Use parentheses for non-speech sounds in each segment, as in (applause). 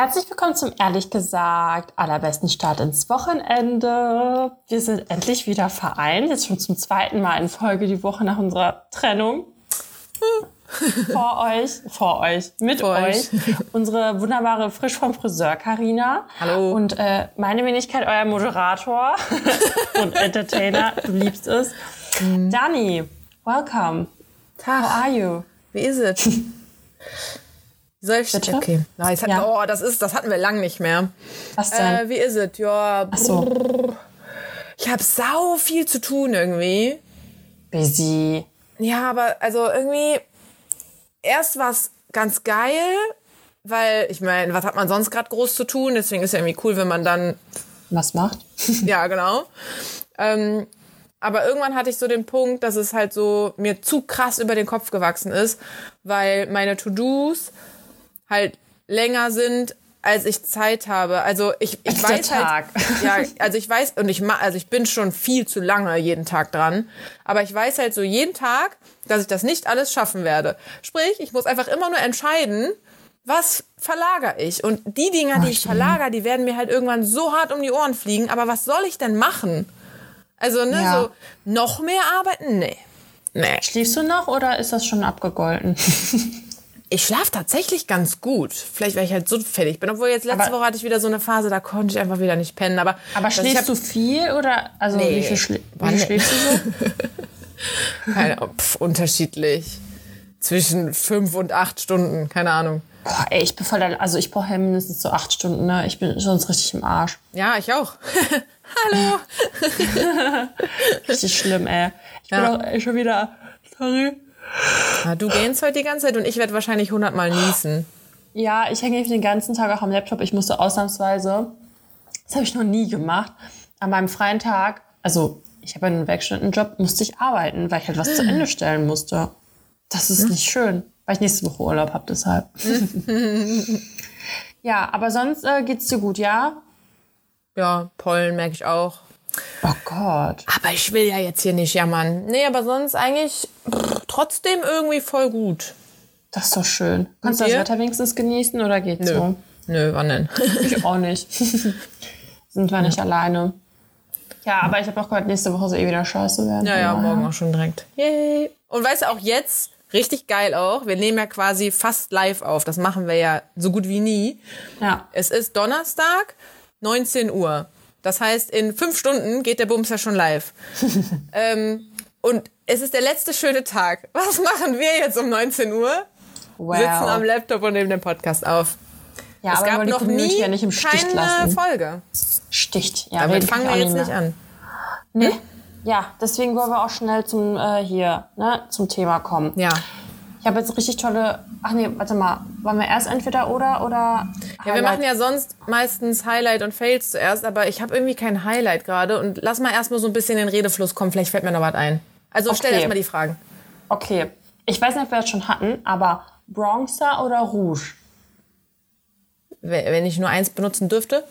Herzlich willkommen zum ehrlich gesagt allerbesten Start ins Wochenende. Wir sind endlich wieder vereint, jetzt schon zum zweiten Mal in Folge die Woche nach unserer Trennung. vor euch, vor euch, mit vor euch, euch, unsere wunderbare frisch vom Friseur Karina. Hallo. Und äh, meine Wenigkeit, euer Moderator (laughs) und Entertainer, du liebst es. Mhm. Dani, welcome. Tag. How are you? Wie ist es? Soll ich? Bitte? Okay. Nice. Ja. Oh, das ist, das hatten wir lang nicht mehr. Was denn? Äh, wie ist es? Ja. Ach so. Ich habe sau viel zu tun irgendwie. Busy. Ja, aber also irgendwie erst war es ganz geil, weil ich meine, was hat man sonst gerade groß zu tun? Deswegen ist ja irgendwie cool, wenn man dann was macht. (laughs) ja, genau. Ähm, aber irgendwann hatte ich so den Punkt, dass es halt so mir zu krass über den Kopf gewachsen ist, weil meine To-Dos halt länger sind, als ich Zeit habe. Also ich, ich weiß Tag. halt, (laughs) ja, also ich weiß und ich also ich bin schon viel zu lange jeden Tag dran, aber ich weiß halt so jeden Tag, dass ich das nicht alles schaffen werde. Sprich, ich muss einfach immer nur entscheiden, was verlagere ich? Und die Dinger, die ich verlagere, die werden mir halt irgendwann so hart um die Ohren fliegen. Aber was soll ich denn machen? Also, ne, ja. so noch mehr arbeiten? Nee. Nee. Schläfst du noch oder ist das schon abgegolten? (laughs) ich schlafe tatsächlich ganz gut. Vielleicht, weil ich halt so fertig bin. Obwohl jetzt letzte aber, Woche hatte ich wieder so eine Phase, da konnte ich einfach wieder nicht pennen. Aber, aber schläfst hab, du viel oder also nee, wie viel, schläfst du so? (laughs) Keine, pf, unterschiedlich. Zwischen fünf und acht Stunden, keine Ahnung. Boah, ey, ich bin voll, also ich brauche ja mindestens so acht Stunden, ne? Ich bin sonst richtig im Arsch. Ja, ich auch. (laughs) Hallo. (laughs) richtig schlimm, ey. Ich ja. bin auch schon wieder, sorry ja, du gähnst heute die ganze Zeit und ich werde wahrscheinlich hundertmal niesen. Ja, ich hänge den ganzen Tag auch am Laptop. Ich musste ausnahmsweise, das habe ich noch nie gemacht, an meinem freien Tag, also ich habe einen Werkstudentenjob, musste ich arbeiten, weil ich halt was zu Ende stellen musste. Das ist nicht schön, weil ich nächste Woche Urlaub habe deshalb. (laughs) ja, aber sonst äh, geht's dir gut, ja? Ja, Pollen merke ich auch. Oh Gott. Aber ich will ja jetzt hier nicht jammern. Nee, aber sonst eigentlich pff, trotzdem irgendwie voll gut. Das ist doch schön. Kannst du das Wetter wenigstens genießen oder geht's Nö. so? Nö, wann denn? (laughs) ich auch nicht. (laughs) Sind wir nicht ja. alleine. Ja, aber ich habe auch gehört, nächste Woche soll eh wieder scheiße werden. Ja, ja, morgen auch schon direkt. Yay. Und weißt du, auch jetzt, richtig geil auch, wir nehmen ja quasi fast live auf. Das machen wir ja so gut wie nie. Ja. Es ist Donnerstag, 19 Uhr. Das heißt, in fünf Stunden geht der Bums ja schon live. (laughs) ähm, und es ist der letzte schöne Tag. Was machen wir jetzt um 19 Uhr? Wow. Sitzen am Laptop und nehmen den Podcast auf. Ja, es gab noch nie ja nicht im Stich keine lassen. Folge. Sticht. Ja, Damit fangen wir jetzt nicht an. Nee? Hm? Ja, deswegen wollen wir auch schnell zum äh, hier, ne, zum Thema kommen. Ja. Ich habe jetzt richtig tolle. Ach nee, warte mal. Wollen wir erst entweder oder oder. Highlight? Ja, wir machen ja sonst meistens Highlight und Fails zuerst, aber ich habe irgendwie kein Highlight gerade und lass mal erstmal so ein bisschen in den Redefluss kommen. Vielleicht fällt mir noch was ein. Also okay. stell erst mal die Fragen. Okay. Ich weiß nicht, ob wir das schon hatten, aber Bronzer oder Rouge? Wenn ich nur eins benutzen dürfte?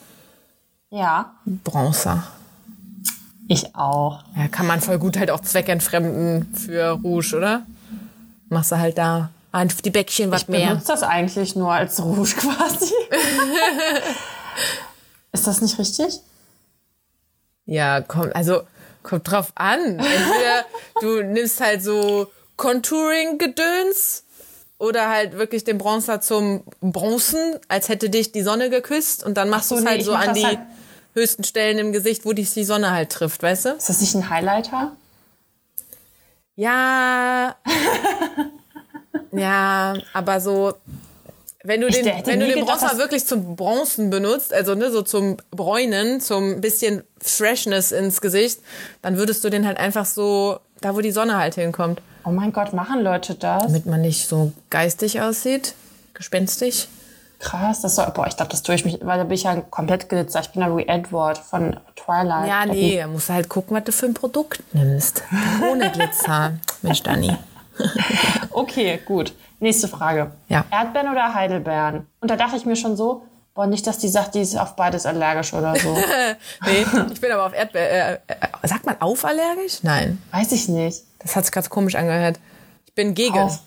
Ja. Bronzer. Ich auch. Ja, kann man voll gut halt auch zweckentfremden für Rouge, oder? machst du halt da die Bäckchen was ich mehr. Ich benutze das eigentlich nur als Rouge quasi. (laughs) Ist das nicht richtig? Ja, kommt, also kommt drauf an. Entweder du nimmst halt so Contouring-Gedöns oder halt wirklich den Bronzer zum Bronzen, als hätte dich die Sonne geküsst und dann machst so, du es nee, halt so an die halt höchsten Stellen im Gesicht, wo dich die Sonne halt trifft, weißt du? Ist das nicht ein Highlighter? Ja. (laughs) ja, aber so, wenn du den, wenn du den Bronzer wirklich zum Bronzen benutzt, also ne, so zum Bräunen, zum bisschen Freshness ins Gesicht, dann würdest du den halt einfach so, da wo die Sonne halt hinkommt. Oh mein Gott, machen Leute das? Damit man nicht so geistig aussieht, gespenstig. Krass, das soll, boah, ich glaube, das tue ich mich, weil da bin ich ja komplett glitzer. Ich bin ja wie Edward von Twilight. Ja, nee, da musst du halt gucken, was du für ein Produkt nimmst. Ohne Glitzer. (laughs) Mensch, Dani. okay, gut. Nächste Frage. Ja. Erdbeeren oder Heidelbeeren? Und da dachte ich mir schon so, boah, nicht, dass die sagt, die ist auf beides allergisch oder so. (laughs) nee, ich bin aber auf Erdbeeren. Äh, äh, sagt man auf allergisch? Nein. Weiß ich nicht. Das hat sich ganz komisch angehört. Ich bin gegen. Auf.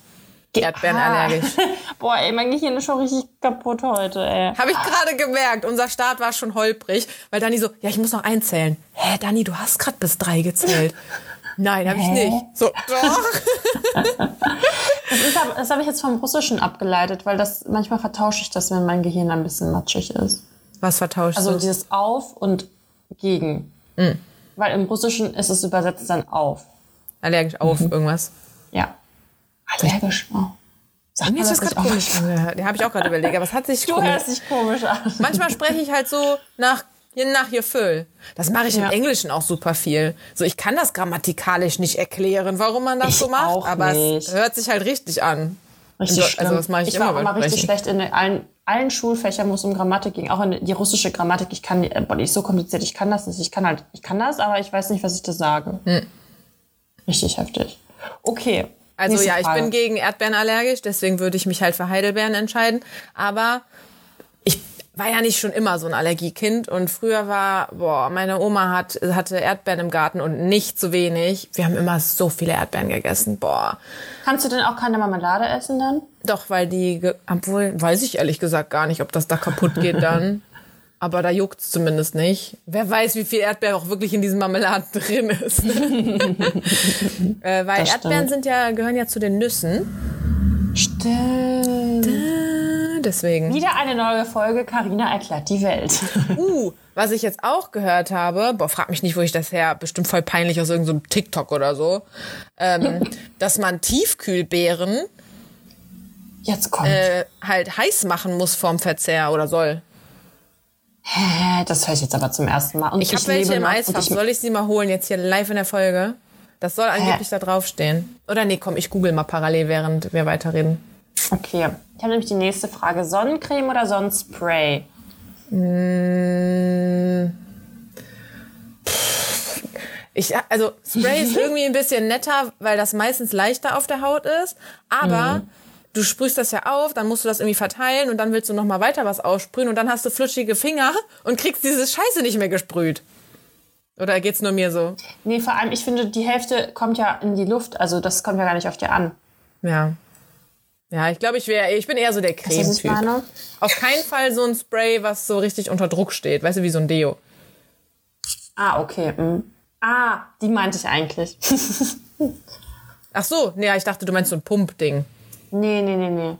Erdbeeren Ah. allergisch. (laughs) Boah, ey, mein Gehirn ist schon richtig kaputt heute, ey. Habe ich gerade gemerkt. Unser Start war schon holprig, weil Dani so, ja, ich muss noch einzählen. Hä, Dani, du hast gerade bis drei gezählt. (laughs) Nein, habe ich nicht. So, (laughs) doch. Das, ist das habe ich jetzt vom Russischen abgeleitet, weil das manchmal vertausche ich das, wenn mein Gehirn ein bisschen matschig ist. Was vertauscht Also dieses auf und gegen. Weil im Russischen ist es übersetzt dann auf. Allergisch auf Mhm. irgendwas. Ja. Allergisch. Oh. Sag Mir das gerade komisch angehört. Den habe ich auch gerade überlegt, aber es hat sich (laughs) Du komisch. hörst dich komisch an. Manchmal spreche ich halt so nach je nach Gefühl. Das mache ich Ja. im Englischen auch super viel. So, ich kann das grammatikalisch nicht erklären, warum man das Ich so macht, aber nicht. es hört sich halt richtig an. Richtig Also, also das mache ich, ich immer war immer richtig schlecht in allen, allen Schulfächern, wo es um Grammatik ging, auch in die russische Grammatik. Ich kann, die- äh, die ist so kompliziert, ich kann das nicht. Ich kann halt, ich kann das, aber ich weiß nicht, was ich da sage. Richtig heftig. Okay. Also ja, ich bin gegen Erdbeeren allergisch, deswegen würde ich mich halt für Heidelbeeren entscheiden. Aber war ja nicht schon immer so ein Allergiekind und früher war, boah, meine Oma hat, hatte Erdbeeren im Garten und nicht zu wenig. Wir haben immer so viele Erdbeeren gegessen, boah. Kannst du denn auch keine Marmelade essen dann? Doch, weil die, obwohl, weiß ich ehrlich gesagt gar nicht, ob das da kaputt geht dann. (laughs) Aber da juckt's zumindest nicht. Wer weiß, wie viel Erdbeer auch wirklich in diesem Marmeladen (laughs) drin ist. (laughs) äh, weil Erdbeeren sind ja, gehören ja zu den Nüssen. Stimmt. Deswegen. Wieder eine neue Folge Carina erklärt die Welt. (laughs) Uh, was ich jetzt auch gehört habe, boah, frag mich nicht, wo ich das her, bestimmt voll peinlich aus irgendeinem TikTok oder so, ähm, (laughs) dass man Tiefkühlbeeren Jetzt kommt. äh, halt heiß machen muss vorm Verzehr oder soll. Hä, das höre ich jetzt aber zum ersten Mal. Und Ich habe welche im Eisfach. ich- Soll ich sie mal holen jetzt hier live in der Folge? Das soll angeblich da draufstehen. Oder nee, komm, ich google mal parallel, während wir weiterreden. Okay. Ich habe nämlich die nächste Frage. Sonnencreme oder Sonnenspray? Ich, also Spray ist (laughs) irgendwie ein bisschen netter, weil das meistens leichter auf der Haut ist. Aber du sprühst das ja auf, dann musst du das irgendwie verteilen und dann willst du noch mal weiter was aussprühen und dann hast du flutschige Finger und kriegst diese Scheiße nicht mehr gesprüht. Oder geht's nur mir so? Nee, vor allem, ich finde, die Hälfte kommt ja in die Luft. Also das kommt ja gar nicht auf dir an. Ja. Ja, ich glaube, ich wäre, ich bin eher so der Creme-Typ. Auf keinen Fall so ein Spray, was so richtig unter Druck steht. Weißt du, wie so ein Deo. Ah, okay. mm. Ah, die meinte ich eigentlich. (laughs) Ach so, nee, ich dachte, du meinst so ein Pump-Ding. nee, nee, nee, nee.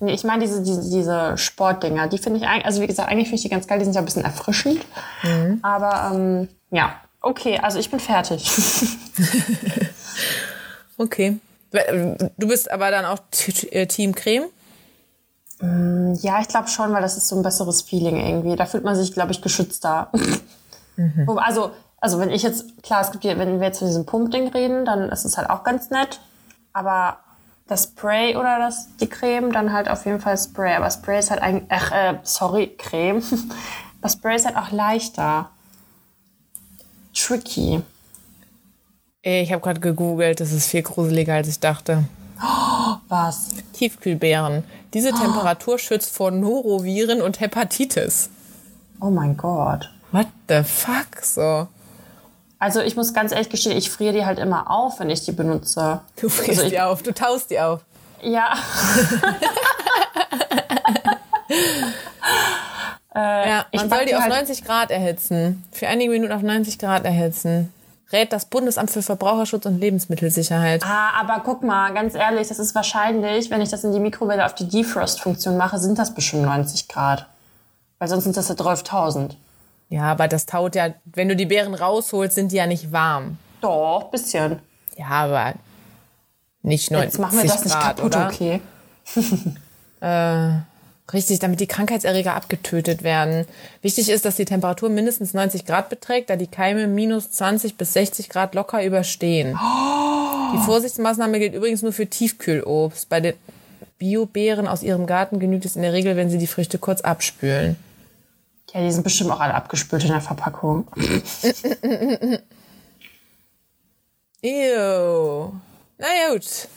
Nee, ich meine diese, diese, diese Sportdinger. Die finde ich eigentlich, also wie gesagt, eigentlich finde ich die ganz geil. Die sind ja ein bisschen erfrischend. Aber ähm, ja, okay, also ich bin fertig. (laughs) (laughs) Okay. Du bist aber dann auch äh, Team Creme? Ja, ich glaube schon, weil das ist so ein besseres Feeling irgendwie. Da fühlt man sich, glaube ich, geschützter. (laughs) Wo- Also, also wenn ich jetzt, klar, es gibt ja, wenn wir jetzt von diesem Pumpding reden, dann ist es halt auch ganz nett. Aber das Spray oder das, die Creme, dann halt auf jeden Fall Spray. Aber Spray ist halt eigentlich, ach, äh, sorry, Creme. (laughs) Das Spray ist halt auch leichter. Tricky. Ich habe gerade gegoogelt, das ist viel gruseliger, als ich dachte. Was? Tiefkühlbeeren. Diese Temperatur schützt vor Noroviren und Hepatitis. Oh mein Gott. What the fuck? So. Also ich muss ganz ehrlich gestehen, ich friere die halt immer auf, wenn ich die benutze. Du frierst Also die auf, du taust die auf. Ja. (laughs) Ja, ich soll die die auf halt- 90 Grad erhitzen. Für einige Minuten auf 90 Grad erhitzen. Rät das Bundesamt für Verbraucherschutz und Lebensmittelsicherheit. Ah, aber guck mal, ganz ehrlich, das ist wahrscheinlich, wenn ich das in die Mikrowelle auf die Defrost-Funktion mache, sind das bestimmt 90 Grad. Weil sonst sind das ja 12.000. Ja, aber das taut ja, wenn du die Beeren rausholst, sind die ja nicht warm. Doch, bisschen. Ja, aber nicht 90 Jetzt machen wir das nicht Grad, kaputt, oder? okay? (laughs) (laughs) Richtig, damit die Krankheitserreger abgetötet werden. Wichtig ist, dass die Temperatur mindestens 90 Grad beträgt, da die Keime minus 20 bis 60 Grad locker überstehen. Die Vorsichtsmaßnahme gilt übrigens nur für Tiefkühlobst. Bei den Biobeeren aus ihrem Garten genügt es in der Regel, wenn sie die Früchte kurz abspülen. Ja, die sind bestimmt auch alle abgespült in der Verpackung. (laughs) Ew. Na ja, gut.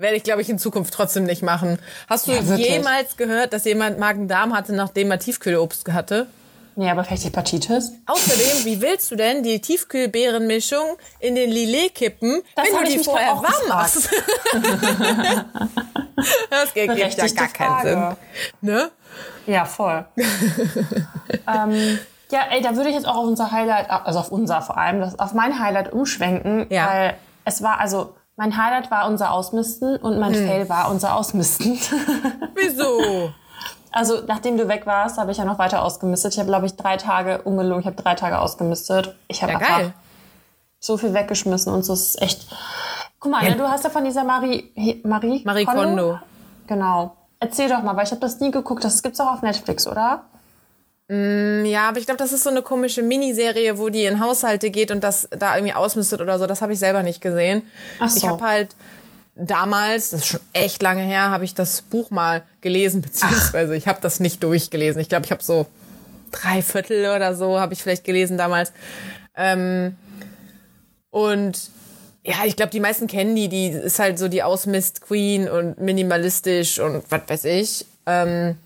Werde ich, glaube ich, in Zukunft trotzdem nicht machen. Hast du Ja, jemals gehört, dass jemand Magen-Darm hatte, nachdem er Tiefkühlobst hatte? Nee, aber vielleicht Hepatitis? Außerdem, wie willst du denn die Tiefkühlbeerenmischung in den Lillet kippen, Das wenn du die vorher warm machst? (laughs) Das geht, ja gar keinen Sinn. Ne? Ja, voll. (laughs) ähm, ja, ey, da würde ich jetzt auch auf unser Highlight, also auf unser vor allem, das, auf mein Highlight umschwenken, Ja. weil es war, also mein Highlight war unser Ausmisten und mein Hm. Fail war unser Ausmisten. (laughs) Wieso? also nachdem du weg warst, habe ich ja noch weiter ausgemistet. Ich habe, glaube ich, drei Tage, ungelogen, ich habe drei Tage ausgemistet. Ich habe Ja, einfach geil. so viel weggeschmissen und so es ist echt. Guck mal, Ja. ne, du hast ja von dieser Marie, Marie, Marie Kondo. Genau. Erzähl doch mal, weil ich habe das nie geguckt. Das gibt's auch auf Netflix, oder? Ja, aber ich glaube, das ist so eine komische Miniserie, wo die in Haushalte geht und das da irgendwie ausmistet oder so. Das habe ich selber nicht gesehen. Ach so. Ich habe halt damals, das ist schon echt lange her, habe ich das Buch mal gelesen, beziehungsweise ich habe das nicht durchgelesen. Ich glaube, ich habe so drei Viertel oder so habe ich vielleicht gelesen damals. Ähm, und ja, ich glaube, die meisten kennen die. Die ist halt so die Ausmist-Queen und minimalistisch und was weiß ich. Ähm,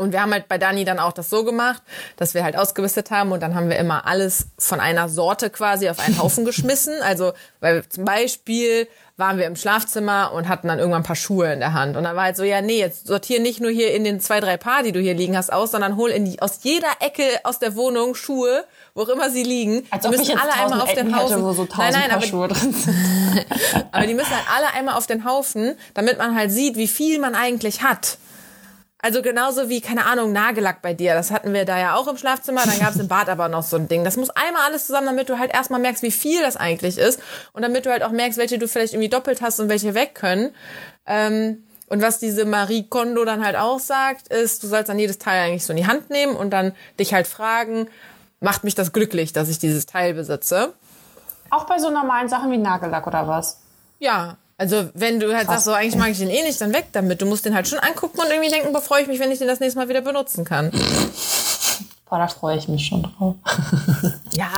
und wir haben halt bei Dani dann auch das so gemacht, dass wir halt ausgemistet haben und dann haben wir immer alles von einer Sorte quasi auf einen Haufen (laughs) geschmissen. Also, weil zum Beispiel waren wir im Schlafzimmer und hatten dann irgendwann ein paar Schuhe in der Hand. Und dann war halt so, ja, nee, jetzt sortier nicht nur hier in den zwei, drei Paar, die du hier liegen hast, aus, sondern hol in die, aus jeder Ecke aus der Wohnung Schuhe, wo auch immer sie liegen. Als die müssen alle einmal auf den Haufen. hätte, wo so nein, nein, aber Schuhe drin (laughs) sind. aber die müssen halt alle einmal auf den Haufen, damit man halt sieht, wie viel man eigentlich hat. Also genauso wie, keine Ahnung, Nagellack bei dir. Das hatten wir da ja auch im Schlafzimmer. Dann gab es im Bad aber noch so ein Ding. Das muss einmal alles zusammen, damit du halt erstmal merkst, wie viel das eigentlich ist. Und damit du halt auch merkst, welche du vielleicht irgendwie doppelt hast und welche weg können. Ähm, und was diese Marie Kondo dann halt auch sagt, ist, du sollst dann jedes Teil eigentlich so in die Hand nehmen und dann dich halt fragen, macht mich das glücklich, dass ich dieses Teil besitze? Auch bei so normalen Sachen wie Nagellack oder was? Ja, also wenn du halt sagst, so eigentlich mag ich den eh nicht, dann weg damit. Du musst den halt schon angucken und irgendwie denken, boah, freue ich mich, wenn ich den das nächste Mal wieder benutzen kann. Boah, da freue ich mich schon drauf. (laughs) Ja,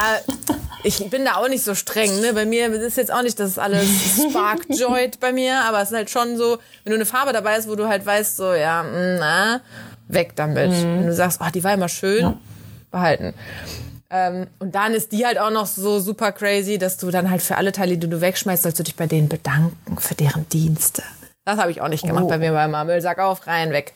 ich bin da auch nicht so streng, ne? Bei mir ist jetzt auch nicht, dass alles Spark (laughs) Joyed bei mir, aber es ist halt schon so, wenn du eine Farbe dabei ist, wo du halt weißt, so, ja, mm, na, weg damit. Wenn du sagst, oh, die war immer schön, behalten. Ähm, und dann ist die halt auch noch so super crazy, dass du dann halt für alle Teile, die du wegschmeißt, sollst du dich bei denen bedanken für deren Dienste. Das habe ich auch nicht gemacht Oh. bei mir beim Müllsack auf, rein, weg.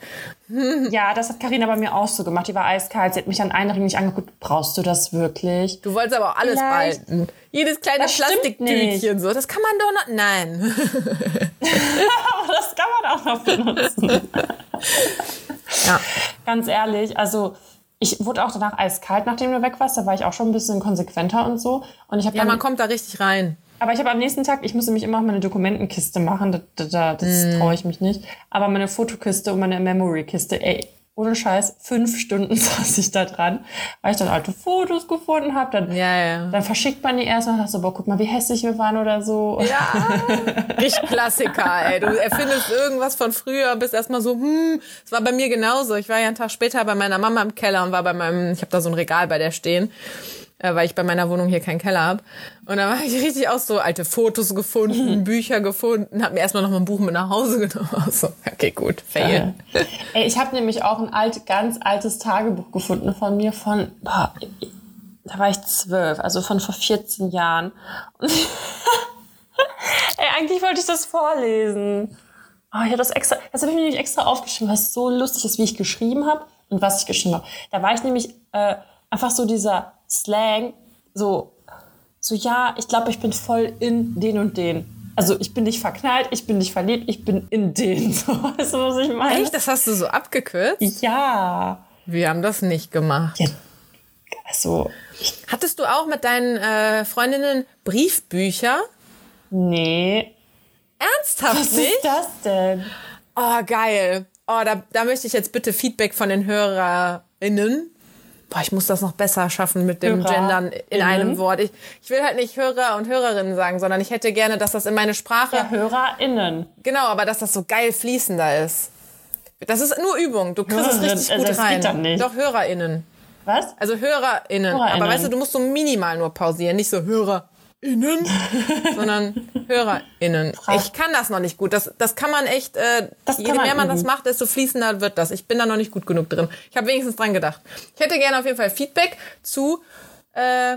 (laughs) Ja, das hat Karina bei mir auch so gemacht. Die war eiskalt. Sie hat mich an einen Ring nicht angeguckt. Brauchst du das wirklich? Du wolltest aber auch alles Vielleicht- behalten. Jedes kleine Das Plastiktütchen, so, das kann man doch noch, nein. Aber (laughs) (laughs) das kann man auch noch benutzen. Ja. Ganz ehrlich, also ich wurde auch danach eiskalt, nachdem du weg warst. Da war ich auch schon ein bisschen konsequenter und so. Und ich habe Ja, man kommt da richtig rein. Aber ich habe am nächsten Tag, ich musste mich immer auf meine Dokumentenkiste machen, da, da, da, das Mhm. traue ich mich nicht. Aber meine Fotokiste und meine Memory-Kiste, ey, ohne Scheiß, fünf Stunden (laughs) saß ich da dran, weil ich dann alte Fotos gefunden habe. Dann, Ja, ja. dann verschickt man die erstmal und sagt so, boah, guck mal, wie hässlich wir waren oder so. Ja, (laughs) richtig Klassiker, ey. Du erfindest irgendwas von früher, bist erstmal so, hm, es war bei mir genauso. Ich war ja einen Tag später bei meiner Mama im Keller und war bei meinem, ich habe da so ein Regal bei der stehen, weil ich bei meiner Wohnung hier keinen Keller hab. Und da war ich richtig auch so alte Fotos gefunden, Bücher gefunden, hab mir erstmal noch mal ein Buch mit nach Hause (laughs) genommen. So, okay, gut, fail. Ey, ich habe nämlich auch ein alt, ganz altes Tagebuch gefunden von mir von, boah, da war ich zwölf, also von vor 14 Jahren. (laughs) Ey, eigentlich wollte ich das vorlesen. Oh, ich habe das extra, das habe ich mir nämlich extra aufgeschrieben, was so lustig ist, wie ich geschrieben habe und was ich geschrieben habe. Da war ich nämlich äh, einfach so dieser Slang, so, so ja, ich glaube, ich bin voll in den und den. Also ich bin nicht verknallt, ich bin nicht verliebt, ich bin in den. (laughs) So, weißt du, was ich meine? Echt? Das hast du so abgekürzt? Ja. Wir haben das nicht gemacht. ja. Also, Hattest du auch mit deinen äh, Freundinnen Briefbücher? nee. Ernsthaft Was nicht? ist das denn? Oh, geil. Oh, da, da möchte ich jetzt bitte Feedback von den HörerInnen. Boah, ich muss das noch besser schaffen mit dem HörerInnen? Gendern in einem Wort. Ich, ich will halt nicht Hörer und Hörerinnen sagen, sondern ich hätte gerne, dass das in meine Sprache, Ja, HörerInnen. genau, aber dass das so geil fließender ist. Das ist nur Übung. Du kriegst es Hörerin, richtig also gut das rein. geht dann nicht. Doch, HörerInnen. Was? Also HörerInnen. HörerInnen. Aber weißt du, du musst so minimal nur pausieren. Nicht so HörerInnen, sondern (laughs) HörerInnen. Ich kann das noch nicht gut. Das, das kann man echt, äh, Das je man mehr man das üben. macht, desto fließender wird das. Ich bin da noch nicht gut genug drin. Ich habe wenigstens dran gedacht. Ich hätte gerne auf jeden Fall Feedback zu äh,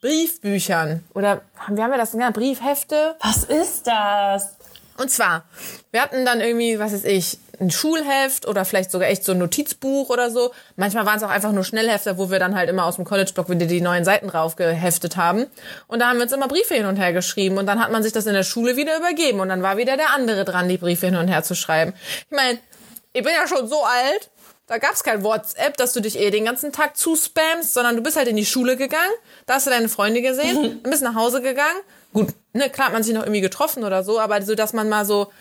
Briefbüchern. Oder wie haben wir das genannt? Briefhefte? Was ist das? Und zwar, wir hatten dann irgendwie, was weiß ich, ein Schulheft oder vielleicht sogar echt so ein Notizbuch oder so. Manchmal waren es auch einfach nur Schnellhefter, wo wir dann halt immer aus dem College-Blog wieder die neuen Seiten raufgeheftet haben. Und da haben wir uns immer Briefe hin und her geschrieben. Und dann hat man sich das in der Schule wieder übergeben. Und dann war wieder der andere dran, die Briefe hin und her zu schreiben. Ich meine, ich bin ja schon so alt. Da gab's kein WhatsApp, dass du dich eh den ganzen Tag zuspammst, sondern du bist halt in die Schule gegangen, da hast du deine Freunde gesehen, (laughs) dann bist nach Hause gegangen. Gut, ne, klar hat man sich noch irgendwie getroffen oder so, aber so, dass man mal so,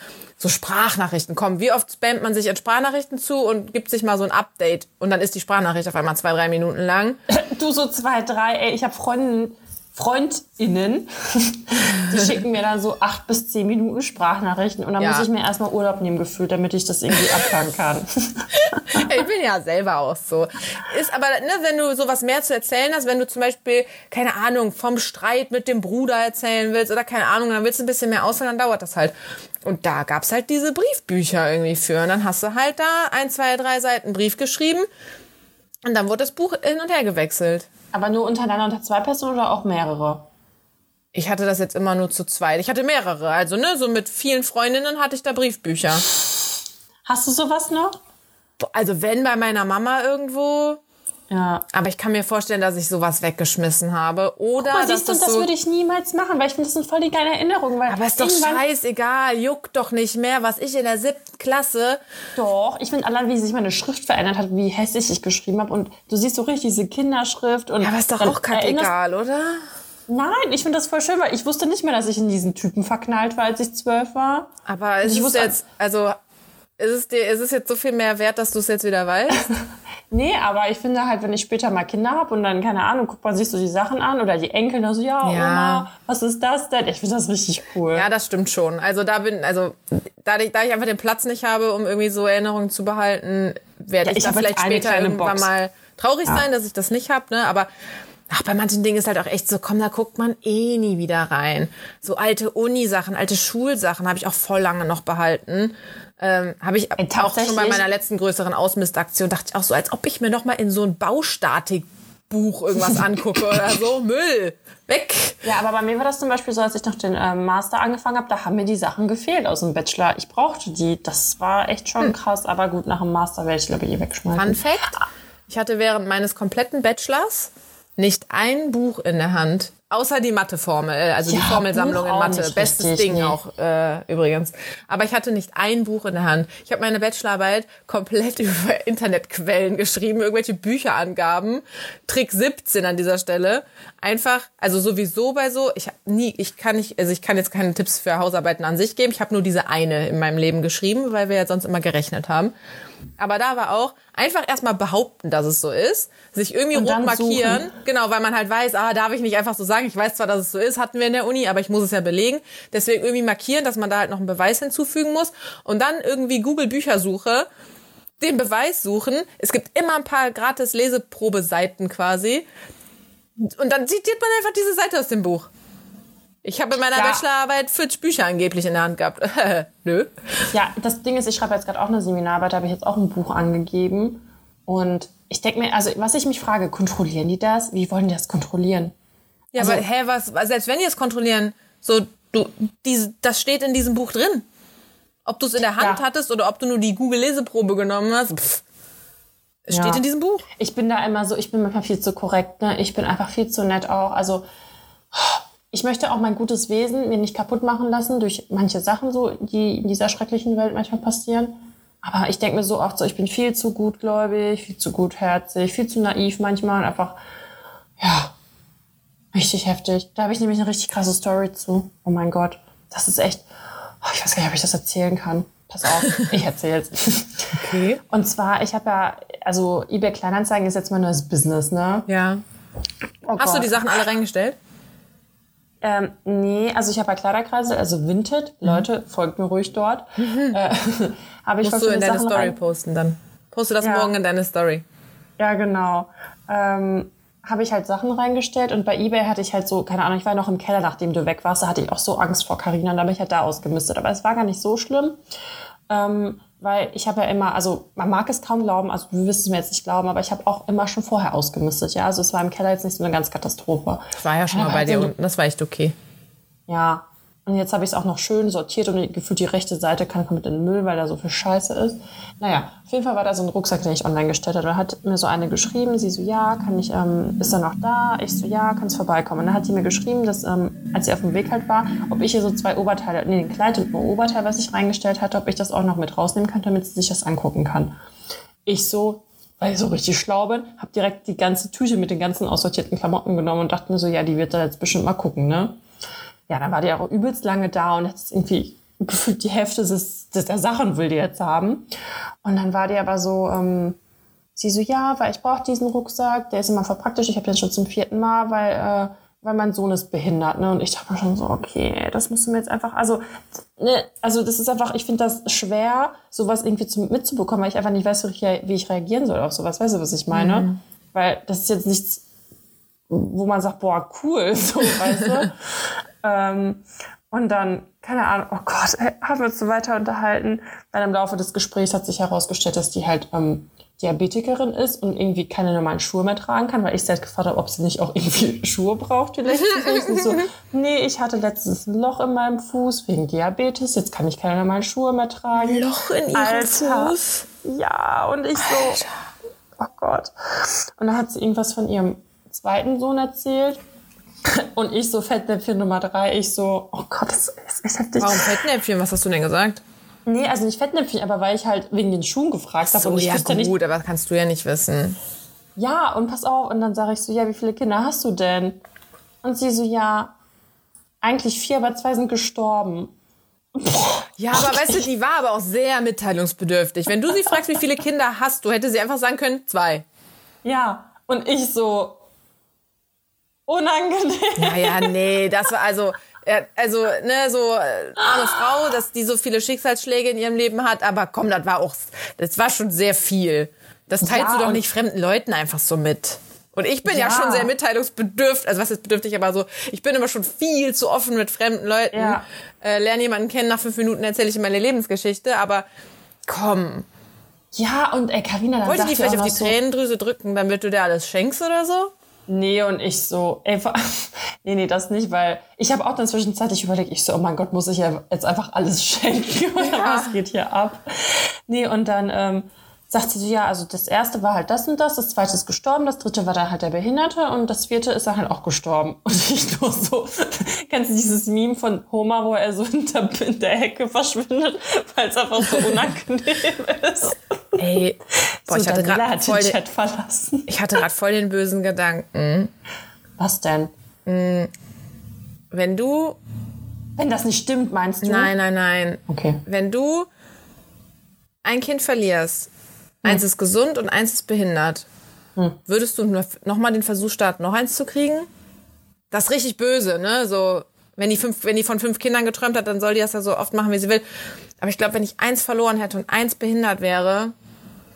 so Sprachnachrichten kommt. Wie oft spammt man sich in Sprachnachrichten zu und gibt sich mal so ein Update und dann ist die Sprachnachricht auf einmal zwei, drei Minuten lang. Du so zwei, drei, ey, ich habe Freundinnen, FreundInnen, (laughs) die schicken mir dann so acht bis zehn Minuten Sprachnachrichten und dann Ja. muss ich mir erstmal Urlaub nehmen gefühlt, damit ich das irgendwie abfangen kann. (laughs) Ich bin ja selber auch so. Ist aber, ne, wenn du sowas mehr zu erzählen hast, wenn du zum Beispiel, keine Ahnung, vom Streit mit dem Bruder erzählen willst oder keine Ahnung, dann willst du ein bisschen mehr ausholen, dann dauert das halt. Und da gab's halt diese Briefbücher irgendwie für. Und dann hast du halt da ein, zwei, drei Seiten Brief geschrieben und dann wurde das Buch hin und her gewechselt. Aber nur untereinander unter zwei Personen oder auch mehrere? Ich hatte das jetzt immer nur zu zweit. Ich hatte mehrere. Also, ne, so mit vielen Freundinnen hatte ich da Briefbücher. Hast du sowas noch? Also, wenn bei meiner Mama irgendwo. Ja. Aber ich kann mir vorstellen, dass ich sowas weggeschmissen habe. Oder Aber dass siehst du, das das so würde ich niemals machen, weil ich finde, das sind voll die geile Erinnerungen. Weil Aber ist doch scheißegal, juckt doch nicht mehr, was ich in der siebten Klasse. Doch, ich finde allein, wie sich meine Schrift verändert hat, wie hässlich ich geschrieben habe. Und du siehst so richtig diese Kinderschrift. Und Aber ist doch auch kackegal, oder? Nein, ich finde das voll schön, weil ich wusste nicht mehr, dass ich in diesen Typen verknallt war, als ich zwölf war. Aber es Ich ist wusste- jetzt, also, ist es dir, ist es jetzt so viel mehr wert, dass du es jetzt wieder weißt? (laughs) Nee, aber ich finde halt, wenn ich später mal Kinder habe und dann, keine Ahnung, guckt man sich so die Sachen an oder die Enkel dann so, ja, Ja. Oma, was ist das denn? Ich finde das richtig cool. ja, das stimmt schon. Also da bin, also, da, ich- da ich einfach den Platz nicht habe, um irgendwie so Erinnerungen zu behalten, werde Ja, ich, ich da vielleicht später irgendwann Box. mal traurig sein, dass ich das nicht habe, ne? Aber ach, bei manchen Dingen ist halt auch echt so, komm, da guckt man eh nie wieder rein. So alte Uni-Sachen, alte Schulsachen habe ich auch voll lange noch behalten. Ähm, habe ich auch schon bei meiner letzten größeren Ausmistaktion, dachte ich auch so, als ob ich mir noch mal in so ein Baustatikbuch irgendwas (laughs) angucke oder so. Müll, weg. Ja, aber bei mir war das zum Beispiel so, als ich noch den ähm, Master angefangen habe, da haben mir die Sachen gefehlt aus dem Bachelor. Ich brauchte die. Das war echt schon krass, aber gut, nach dem Master werde ich, glaube ich, eh wegschmeißen. Fun Fact: Ich hatte während meines kompletten Bachelors nicht ein Buch in der Hand, außer die Matheformel, äh, also die Ja, Formelsammlung Buch in Mathe. Bestes richtig, Ding nee. auch äh, übrigens. Aber ich hatte nicht ein Buch in der Hand. Ich habe meine Bachelorarbeit komplett (laughs) über Internetquellen geschrieben, irgendwelche Bücherangaben. Trick 17 an dieser Stelle. Einfach, also sowieso bei so, ich hab nie, ich kann nicht, also ich kann jetzt keine Tipps für Hausarbeiten an sich geben. Ich habe nur diese eine in meinem Leben geschrieben, weil wir ja sonst immer gerechnet haben. Aber da war auch einfach erstmal behaupten, dass es so ist, sich irgendwie Und rot markieren, suchen. genau, weil man halt weiß, ah, darf ich nicht einfach so sagen. Ich weiß zwar, dass es so ist, hatten wir in der Uni, aber ich muss es ja belegen. Deswegen irgendwie markieren, dass man da halt noch einen Beweis hinzufügen muss und dann irgendwie Google Büchersuche den Beweis suchen. Es gibt immer ein paar gratis Leseprobeseiten quasi. Und dann zitiert man einfach diese Seite aus dem Buch. Ich habe in meiner Ja. Bachelorarbeit 40 Bücher angeblich in der Hand gehabt. (laughs) Nö. Ja, das Ding ist, ich schreibe jetzt gerade auch eine Seminararbeit, da habe ich jetzt auch ein Buch angegeben. Und ich denke mir, also was ich mich frage, kontrollieren die das? Wie wollen die das kontrollieren? Ja, Also- aber hä, was, selbst wenn die es kontrollieren, so, du, diese, das steht in diesem Buch drin. Ob du es in der Hand Ja. hattest oder ob du nur die Google-Leseprobe genommen hast, pff, es Ja. steht in diesem Buch. Ich bin da immer so, ich bin manchmal viel zu korrekt, ne? Ich bin einfach viel zu nett auch. Also ich möchte auch mein gutes Wesen mir nicht kaputt machen lassen durch manche Sachen so, die in dieser schrecklichen Welt manchmal passieren. Aber ich denke mir so oft so, ich bin viel zu gutgläubig, viel zu gutherzig, viel zu naiv manchmal und einfach, ja, richtig heftig. Da habe ich nämlich eine richtig krasse Story zu. Oh mein Gott, das ist echt, oh, ich weiß gar nicht, ob ich das erzählen kann. Pass auf, (laughs) ich erzähl's. Okay. Und zwar, ich habe ja, also eBay Kleinanzeigen ist jetzt mein neues Business, ne? Ja. Oh Hast du Gott. die Sachen alle reingestellt? Ähm, nee, also ich habe ja Kleiderkreisel, also Vinted. Leute, folgt mir ruhig dort. (laughs) Äh, (laughs) habe ich Mhm. Musst du in deine Sachen Story rein. posten dann. Poste das Ja. morgen in deine Story. Ja, genau. Ähm, habe ich halt Sachen reingestellt und bei eBay hatte ich halt so, keine Ahnung, ich war noch im Keller, nachdem du weg warst, da hatte ich auch so Angst vor Carina und da bin ich halt da ausgemistet. Aber es war gar nicht so schlimm, ähm, weil ich habe ja immer, also man mag es kaum glauben, also du wirst es mir jetzt nicht glauben, aber ich habe auch immer schon vorher ausgemistet, ja. Also es war im Keller jetzt nicht so eine ganz Katastrophe. Ich war ja schon mal bei halt dir unten, das war echt okay. Ja. Und jetzt habe ich es auch noch schön sortiert und gefühlt die rechte Seite kann komplett in den Müll, weil da so viel Scheiße ist. Naja, auf jeden Fall war da so ein Rucksack, den ich online gestellt habe. Da hat mir so eine geschrieben, sie so, ja, kann ich, ähm, ist er noch da? Ich so, ja, kannst vorbeikommen. Und dann hat sie mir geschrieben, dass, ähm, als sie auf dem Weg halt war, ob ich hier so zwei Oberteile, nee, ein Kleid und ein Oberteil, was ich reingestellt hatte, ob ich das auch noch mit rausnehmen kann, damit sie sich das angucken kann. Ich so, weil ich so richtig schlau bin, habe direkt die ganze Tüte mit den ganzen aussortierten Klamotten genommen und dachte mir so, ja, die wird da jetzt bestimmt mal gucken, ne? Ja, dann war die auch übelst lange da und jetzt irgendwie gefühlt die Hälfte des, des der Sachen will die jetzt haben. Und dann war die aber so, ähm, sie so, ja, weil ich brauche diesen Rucksack, der ist immer voll praktisch, ich habe den schon zum vierten Mal, weil, äh, weil mein Sohn ist behindert, ne? Und ich dachte mir schon so, okay, das musst du mir jetzt einfach, also, ne, also das ist einfach, ich finde das schwer, sowas irgendwie zu, mitzubekommen, weil ich einfach nicht weiß, wie ich, wie ich reagieren soll auf sowas. Weißt du, was ich meine? Mhm. Weil das ist jetzt nichts, wo man sagt, boah, cool, (laughs) so, weißt du? (laughs) Ähm, und dann, keine Ahnung, oh Gott, haben wir uns so weiter unterhalten. Dann im Laufe des Gesprächs hat sich herausgestellt, dass die halt ähm, Diabetikerin ist und irgendwie keine normalen Schuhe mehr tragen kann, weil ich sie halt gefragt habe, ob sie nicht auch irgendwie (laughs) Schuhe braucht vielleicht. Und so, (laughs) nee, ich hatte letztens ein Loch in meinem Fuß wegen Diabetes, jetzt kann ich keine normalen Schuhe mehr tragen. Loch in ihrem Alter. Fuß? Ja, und ich so, Alter. oh Gott. Und dann hat sie irgendwas von ihrem zweiten Sohn erzählt und ich so Fettnäpfchen Nummer drei, ich so, oh Gott, das ist echt heftig. Warum Fettnäpfchen? Was hast du denn gesagt? Nee, also nicht Fettnäpfchen, aber weil ich halt wegen den Schuhen gefragt habe. So, und ich ja gut, nicht, aber kannst du ja nicht wissen. Ja, und pass auf. Und dann sage ich so, ja, wie viele Kinder hast du denn? Und sie so, ja, eigentlich vier, aber zwei sind gestorben. Ja, aber okay. weißt du, die war aber auch sehr mitteilungsbedürftig. Wenn du sie fragst, wie viele Kinder hast du, hätte sie einfach sagen können, zwei. Ja, und ich so, unangenehm. Naja, nee, das war also, also, ne, so äh, arme Frau, dass die so viele Schicksalsschläge in ihrem Leben hat, aber komm, das war auch, das war schon sehr viel. Das teilst ja, du doch nicht fremden Leuten einfach so mit. Und ich bin ja, ja schon sehr mitteilungsbedürftig, also was ist bedürftig, aber so, ich bin immer schon viel zu offen mit fremden Leuten. Ja. Äh, lerne jemanden kennen, nach fünf Minuten erzähle ich ihm meine Lebensgeschichte, aber komm. Ja, und ey, Carina, dann Wollte die vielleicht auf die so Tränendrüse drücken, damit du dir alles schenkst oder so? Nee, und ich so, ey, (laughs) nee, nee, das nicht, weil ich habe auch dann zwischenzeitlich überlegt, ich so, oh mein Gott, muss ich ja jetzt einfach alles schenken (laughs) oder ja. was geht hier ab? Nee, und dann ähm, sagt sie so, ja, also das erste war halt das und das, das zweite ist gestorben, das dritte war dann halt der Behinderte und das vierte ist dann halt auch gestorben. (laughs) Und ich nur so, (laughs) kennst du dieses Meme von Homer, wo er so hinter (laughs) in der Hecke verschwindet, weil es einfach so unangenehm ist. Ey, boah, so, ich hatte gerade voll den Chat verlassen. Ich hatte gerade voll den bösen Gedanken. Was denn? Hm, wenn du wenn das nicht stimmt, meinst du? Nein, nein, nein. Okay. Wenn du ein Kind verlierst Eins ist gesund und eins ist behindert. Hm. Würdest du noch mal den Versuch starten, noch eins zu kriegen? Das ist richtig böse, ne? So, wenn die, fünf, wenn die von fünf Kindern geträumt hat, dann soll die das ja so oft machen, wie sie will. Aber ich glaube, wenn ich eins verloren hätte und eins behindert wäre.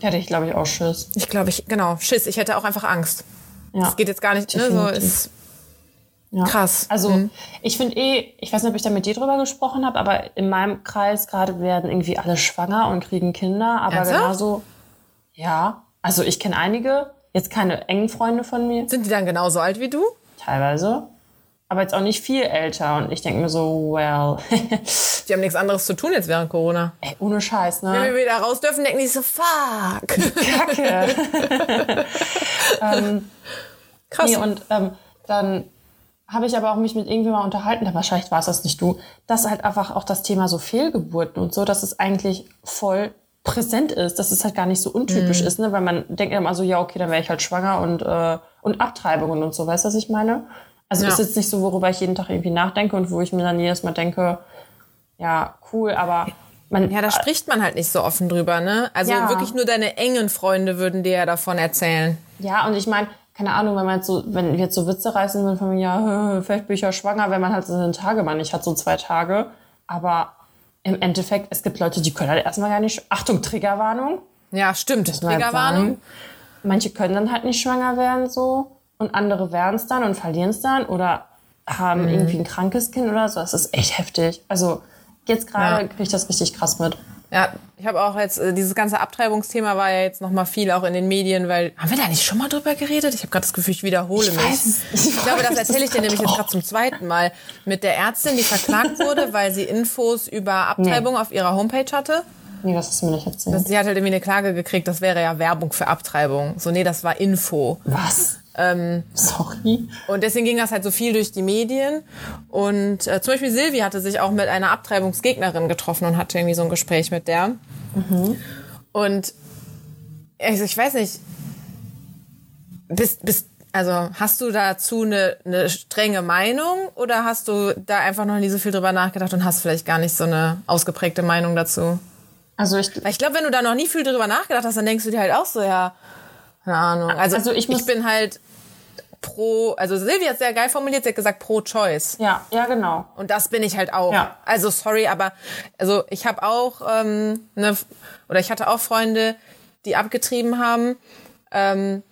Hätte ich, glaube ich, auch Schiss. Ich glaube, ich, genau, Schiss. Ich hätte auch einfach Angst. Ja. Das geht jetzt gar nicht, ne? So ist. Ja. Krass. Also mhm. ich finde eh, ich weiß nicht, ob ich da mit dir drüber gesprochen habe, aber in meinem Kreis gerade werden irgendwie alle schwanger und kriegen Kinder. Aber Ernsthaft? genauso, ja, also ich kenne einige, jetzt keine engen Freunde von mir. Sind die dann genauso alt wie du? Teilweise. Aber jetzt auch nicht viel älter. Und ich denke mir so, well. (laughs) die haben nichts anderes zu tun jetzt während Corona. Ey, ohne Scheiß, ne? Wenn wir wieder raus dürfen, denken die so, fuck. Kacke. (laughs) ähm, Krass. Nee, und ähm, dann habe ich aber auch mich mit irgendjemandem mal unterhalten, da wahrscheinlich war es das nicht du, dass halt einfach auch das Thema so Fehlgeburten und so, dass es eigentlich voll präsent ist, dass es halt gar nicht so untypisch mhm. ist, ne? weil man denkt immer so, ja, okay, dann wäre ich halt schwanger und, äh, und Abtreibungen und so, weißt du, was ich meine? Also ja. ist jetzt nicht so, worüber ich jeden Tag irgendwie nachdenke und wo ich mir dann jedes Mal denke, ja, cool, aber man, ja, da spricht man halt nicht so offen drüber, ne? Also ja. wirklich nur deine engen Freunde würden dir ja davon erzählen. Ja, und ich meine, keine Ahnung, wenn man jetzt so, wenn wir jetzt so Witze reißen würden von mir, ja, (laughs) vielleicht bin ich ja schwanger, wenn man halt so einen Tagemann nicht hat, so zwei Tage. Aber im Endeffekt, es gibt Leute, die können halt erstmal gar nicht. Achtung, Triggerwarnung. Ja, stimmt. Triggerwarnung. Manche können dann halt nicht schwanger werden so und andere werden es dann und verlieren es dann oder haben mhm. irgendwie ein krankes Kind oder so. Das ist echt heftig. Also jetzt gerade ja. kriege ich das richtig krass mit. Ja, ich habe auch jetzt, äh, dieses ganze Abtreibungsthema war ja jetzt nochmal viel auch in den Medien, weil, haben wir da nicht schon mal drüber geredet? Ich habe gerade das Gefühl, ich wiederhole Ich mich. weiß ich ich glaube, das erzähle ich dir nämlich jetzt auch. gerade zum zweiten Mal. Mit der Ärztin, die verklagt wurde, weil sie Infos über Abtreibung auf ihrer Homepage hatte. Nee, das ist mir nicht erzählt. Sie hat halt irgendwie eine Klage gekriegt, das wäre ja Werbung für Abtreibung. So, nee, das war Info. Was? Ähm, Sorry. Und deswegen ging das halt so viel durch die Medien. Und äh, zum Beispiel Silvi hatte sich auch mit einer Abtreibungsgegnerin getroffen und hatte irgendwie so ein Gespräch mit der. Und also ich weiß nicht, bist, bist, also hast du dazu eine, eine strenge Meinung oder hast du da einfach noch nie so viel drüber nachgedacht und hast vielleicht gar nicht so eine ausgeprägte Meinung dazu? Also ich, Weil ich glaube, wenn du da noch nie viel drüber nachgedacht hast, dann denkst du dir halt auch so, ja, keine Ahnung. Also, Also ich ich bin halt pro, also Silvia hat sehr geil formuliert, sie hat gesagt pro Choice. ja, ja, genau. Und das bin ich halt auch. Ja. Also sorry, aber also ich habe auch ähm, ne, oder ich hatte auch Freunde, die abgetrieben haben, ähm,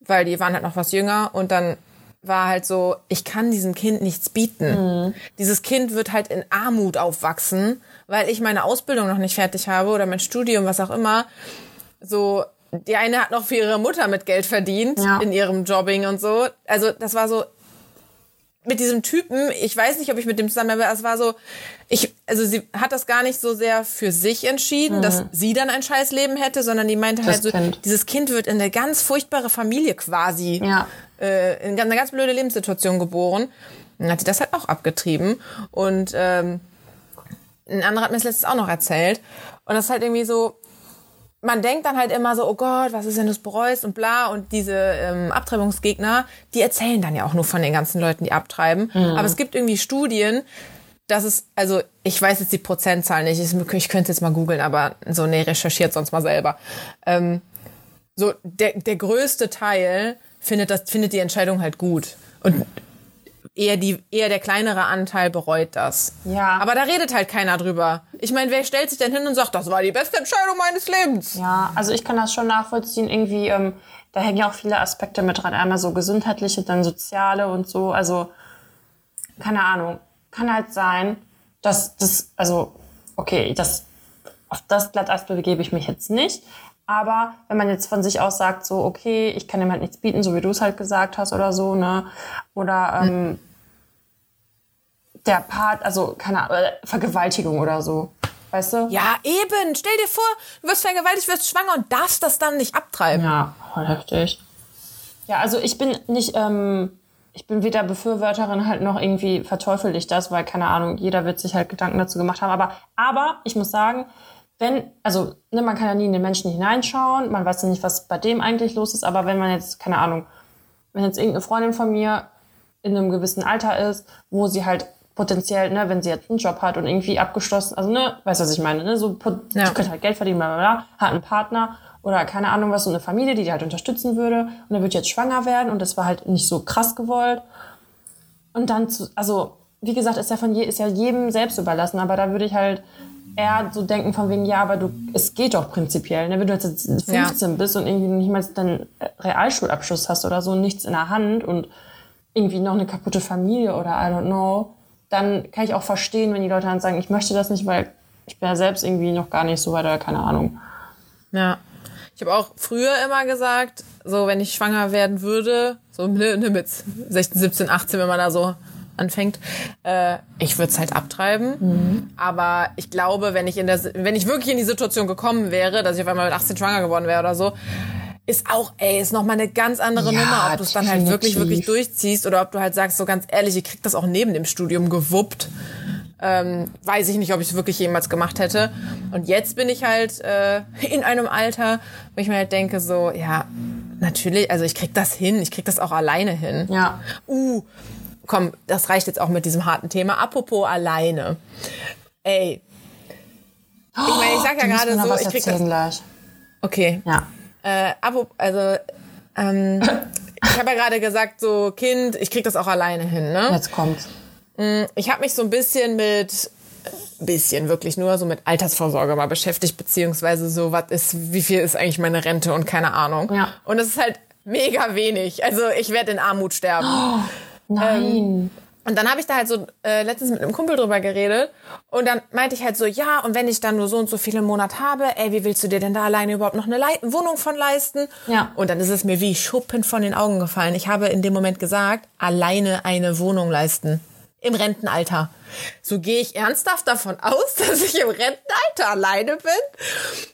weil die waren halt noch was jünger und dann war halt so, ich kann diesem Kind nichts bieten. Dieses Kind wird halt in Armut aufwachsen, weil ich meine Ausbildung noch nicht fertig habe oder mein Studium, was auch immer. So, die eine hat noch für ihre Mutter mit Geld verdient Ja. in ihrem Jobbing und so. Also das war so, mit diesem Typen, ich weiß nicht, ob ich mit dem zusammen bin, aber es war so, ich, also sie hat das gar nicht so sehr für sich entschieden, dass sie dann ein scheiß Leben hätte, sondern die meinte halt so, Kind. dieses Kind wird in eine ganz furchtbare Familie quasi, Ja. äh, in eine ganz blöde Lebenssituation geboren. Dann hat sie das halt auch abgetrieben und ähm, ein anderer hat mir das letztes auch noch erzählt und das ist halt irgendwie so, man denkt dann halt immer so, oh Gott, was ist, wenn du es bereust und bla. Und diese ähm, Abtreibungsgegner, die erzählen dann ja auch nur von den ganzen Leuten, die abtreiben. Aber es gibt irgendwie Studien, dass es, also ich weiß jetzt die Prozentzahl nicht, ich, ich könnte jetzt mal googeln, aber so, nee, recherchiert sonst mal selber. Ähm, so, der, der größte Teil findet, das, findet die Entscheidung halt gut. Und eher, die, eher der kleinere Anteil bereut das. Ja. Aber da redet halt keiner drüber. Ich meine, wer stellt sich denn hin und sagt, das war die beste Entscheidung meines Lebens? Ja, also ich kann das schon nachvollziehen. Irgendwie, ähm, da hängen ja auch viele Aspekte mit dran. Einmal so gesundheitliche, dann soziale und so. Also, keine Ahnung. Kann halt sein, dass das, also, okay, das, auf das Glatteis begebe ich mich jetzt nicht. Aber wenn man jetzt von sich aus sagt, so, okay, ich kann ihm halt nichts bieten, so wie du es halt gesagt hast oder so, ne? Oder ähm, der Part, also, keine Ahnung, äh, Vergewaltigung oder so. Weißt du? Ja, eben. Stell dir vor, du wirst vergewaltigt, wirst schwanger und darfst das dann nicht abtreiben. Ja, voll heftig. Ja, also ich bin nicht, ähm, ich bin weder Befürworterin halt noch irgendwie verteufel ich das, weil keine Ahnung, jeder wird sich halt Gedanken dazu gemacht haben. Aber, aber ich muss sagen, wenn, also ne, man kann ja nie in den Menschen hineinschauen, man weiß ja nicht, was bei dem eigentlich los ist, aber wenn man jetzt, keine Ahnung, wenn jetzt irgendeine Freundin von mir in einem gewissen Alter ist, wo sie halt potenziell, ne, wenn sie jetzt einen Job hat und irgendwie abgeschlossen, also ne, weißt du, was ich meine, ne, so, Ja. könnte halt Geld verdienen, bla, bla, bla, hat einen Partner oder keine Ahnung was, so eine Familie, die die halt unterstützen würde und dann wird jetzt schwanger werden und das war halt nicht so krass gewollt und dann zu, also, wie gesagt, ist ja von je, ist ja jedem selbst überlassen, aber da würde ich halt eher so denken von wegen, ja, aber du, es geht doch prinzipiell, ne? wenn du jetzt 15 bist und irgendwie nicht mal deinen Realschulabschluss hast oder so, nichts in der Hand und irgendwie noch eine kaputte Familie oder I don't know, dann kann ich auch verstehen, wenn die Leute dann sagen, ich möchte das nicht, weil ich bin ja selbst irgendwie noch gar nicht so weit oder keine Ahnung. Ja. Ich habe auch früher immer gesagt, so wenn ich schwanger werden würde, so ne, ne, mit 16, 17, 18, wenn man da so anfängt, äh, ich würde es halt abtreiben. Aber ich glaube, wenn ich in der, wenn ich wirklich in die Situation gekommen wäre, dass ich auf einmal mit 18 schwanger geworden wäre oder so, ist auch, ey, ist nochmal eine ganz andere Ja, Nummer, ob du es dann halt wirklich, wirklich durchziehst oder ob du halt sagst, so ganz ehrlich, ich krieg das auch neben dem Studium gewuppt. Ähm, weiß ich nicht, ob ich es wirklich jemals gemacht hätte. Und jetzt bin ich halt äh, (laughs) in einem Alter, wo ich mir halt denke, so, ja, natürlich, also ich krieg das hin, ich krieg das auch alleine hin. Ja. Uh, komm, das reicht jetzt auch mit diesem harten Thema. Apropos alleine. Ey. Ich meine, ich sag ja musst gerade so, ich krieg das. gleich. Okay. Ja. Äh, apro- also, ähm, ich habe ja gerade gesagt, so Kind, ich krieg das auch alleine hin, ne? Jetzt kommt's. Ich habe mich so ein bisschen mit bisschen wirklich nur so mit Altersvorsorge mal beschäftigt, beziehungsweise so, was ist, wie viel ist eigentlich meine Rente und keine Ahnung. Ja. Und es ist halt mega wenig. Also ich werde in Armut sterben. Nein. Und dann habe ich da halt so äh, letztens mit einem Kumpel drüber geredet und dann meinte ich halt so, ja, und wenn ich dann nur so und so viele im Monat habe, ey, wie willst du dir denn da alleine überhaupt noch eine Le Wohnung von leisten? Ja. Und dann ist es mir wie Schuppen von den Augen gefallen. Ich habe in dem Moment gesagt, alleine eine Wohnung leisten. Im Rentenalter. So gehe ich ernsthaft davon aus, (laughs) dass ich im Rentenalter alleine bin.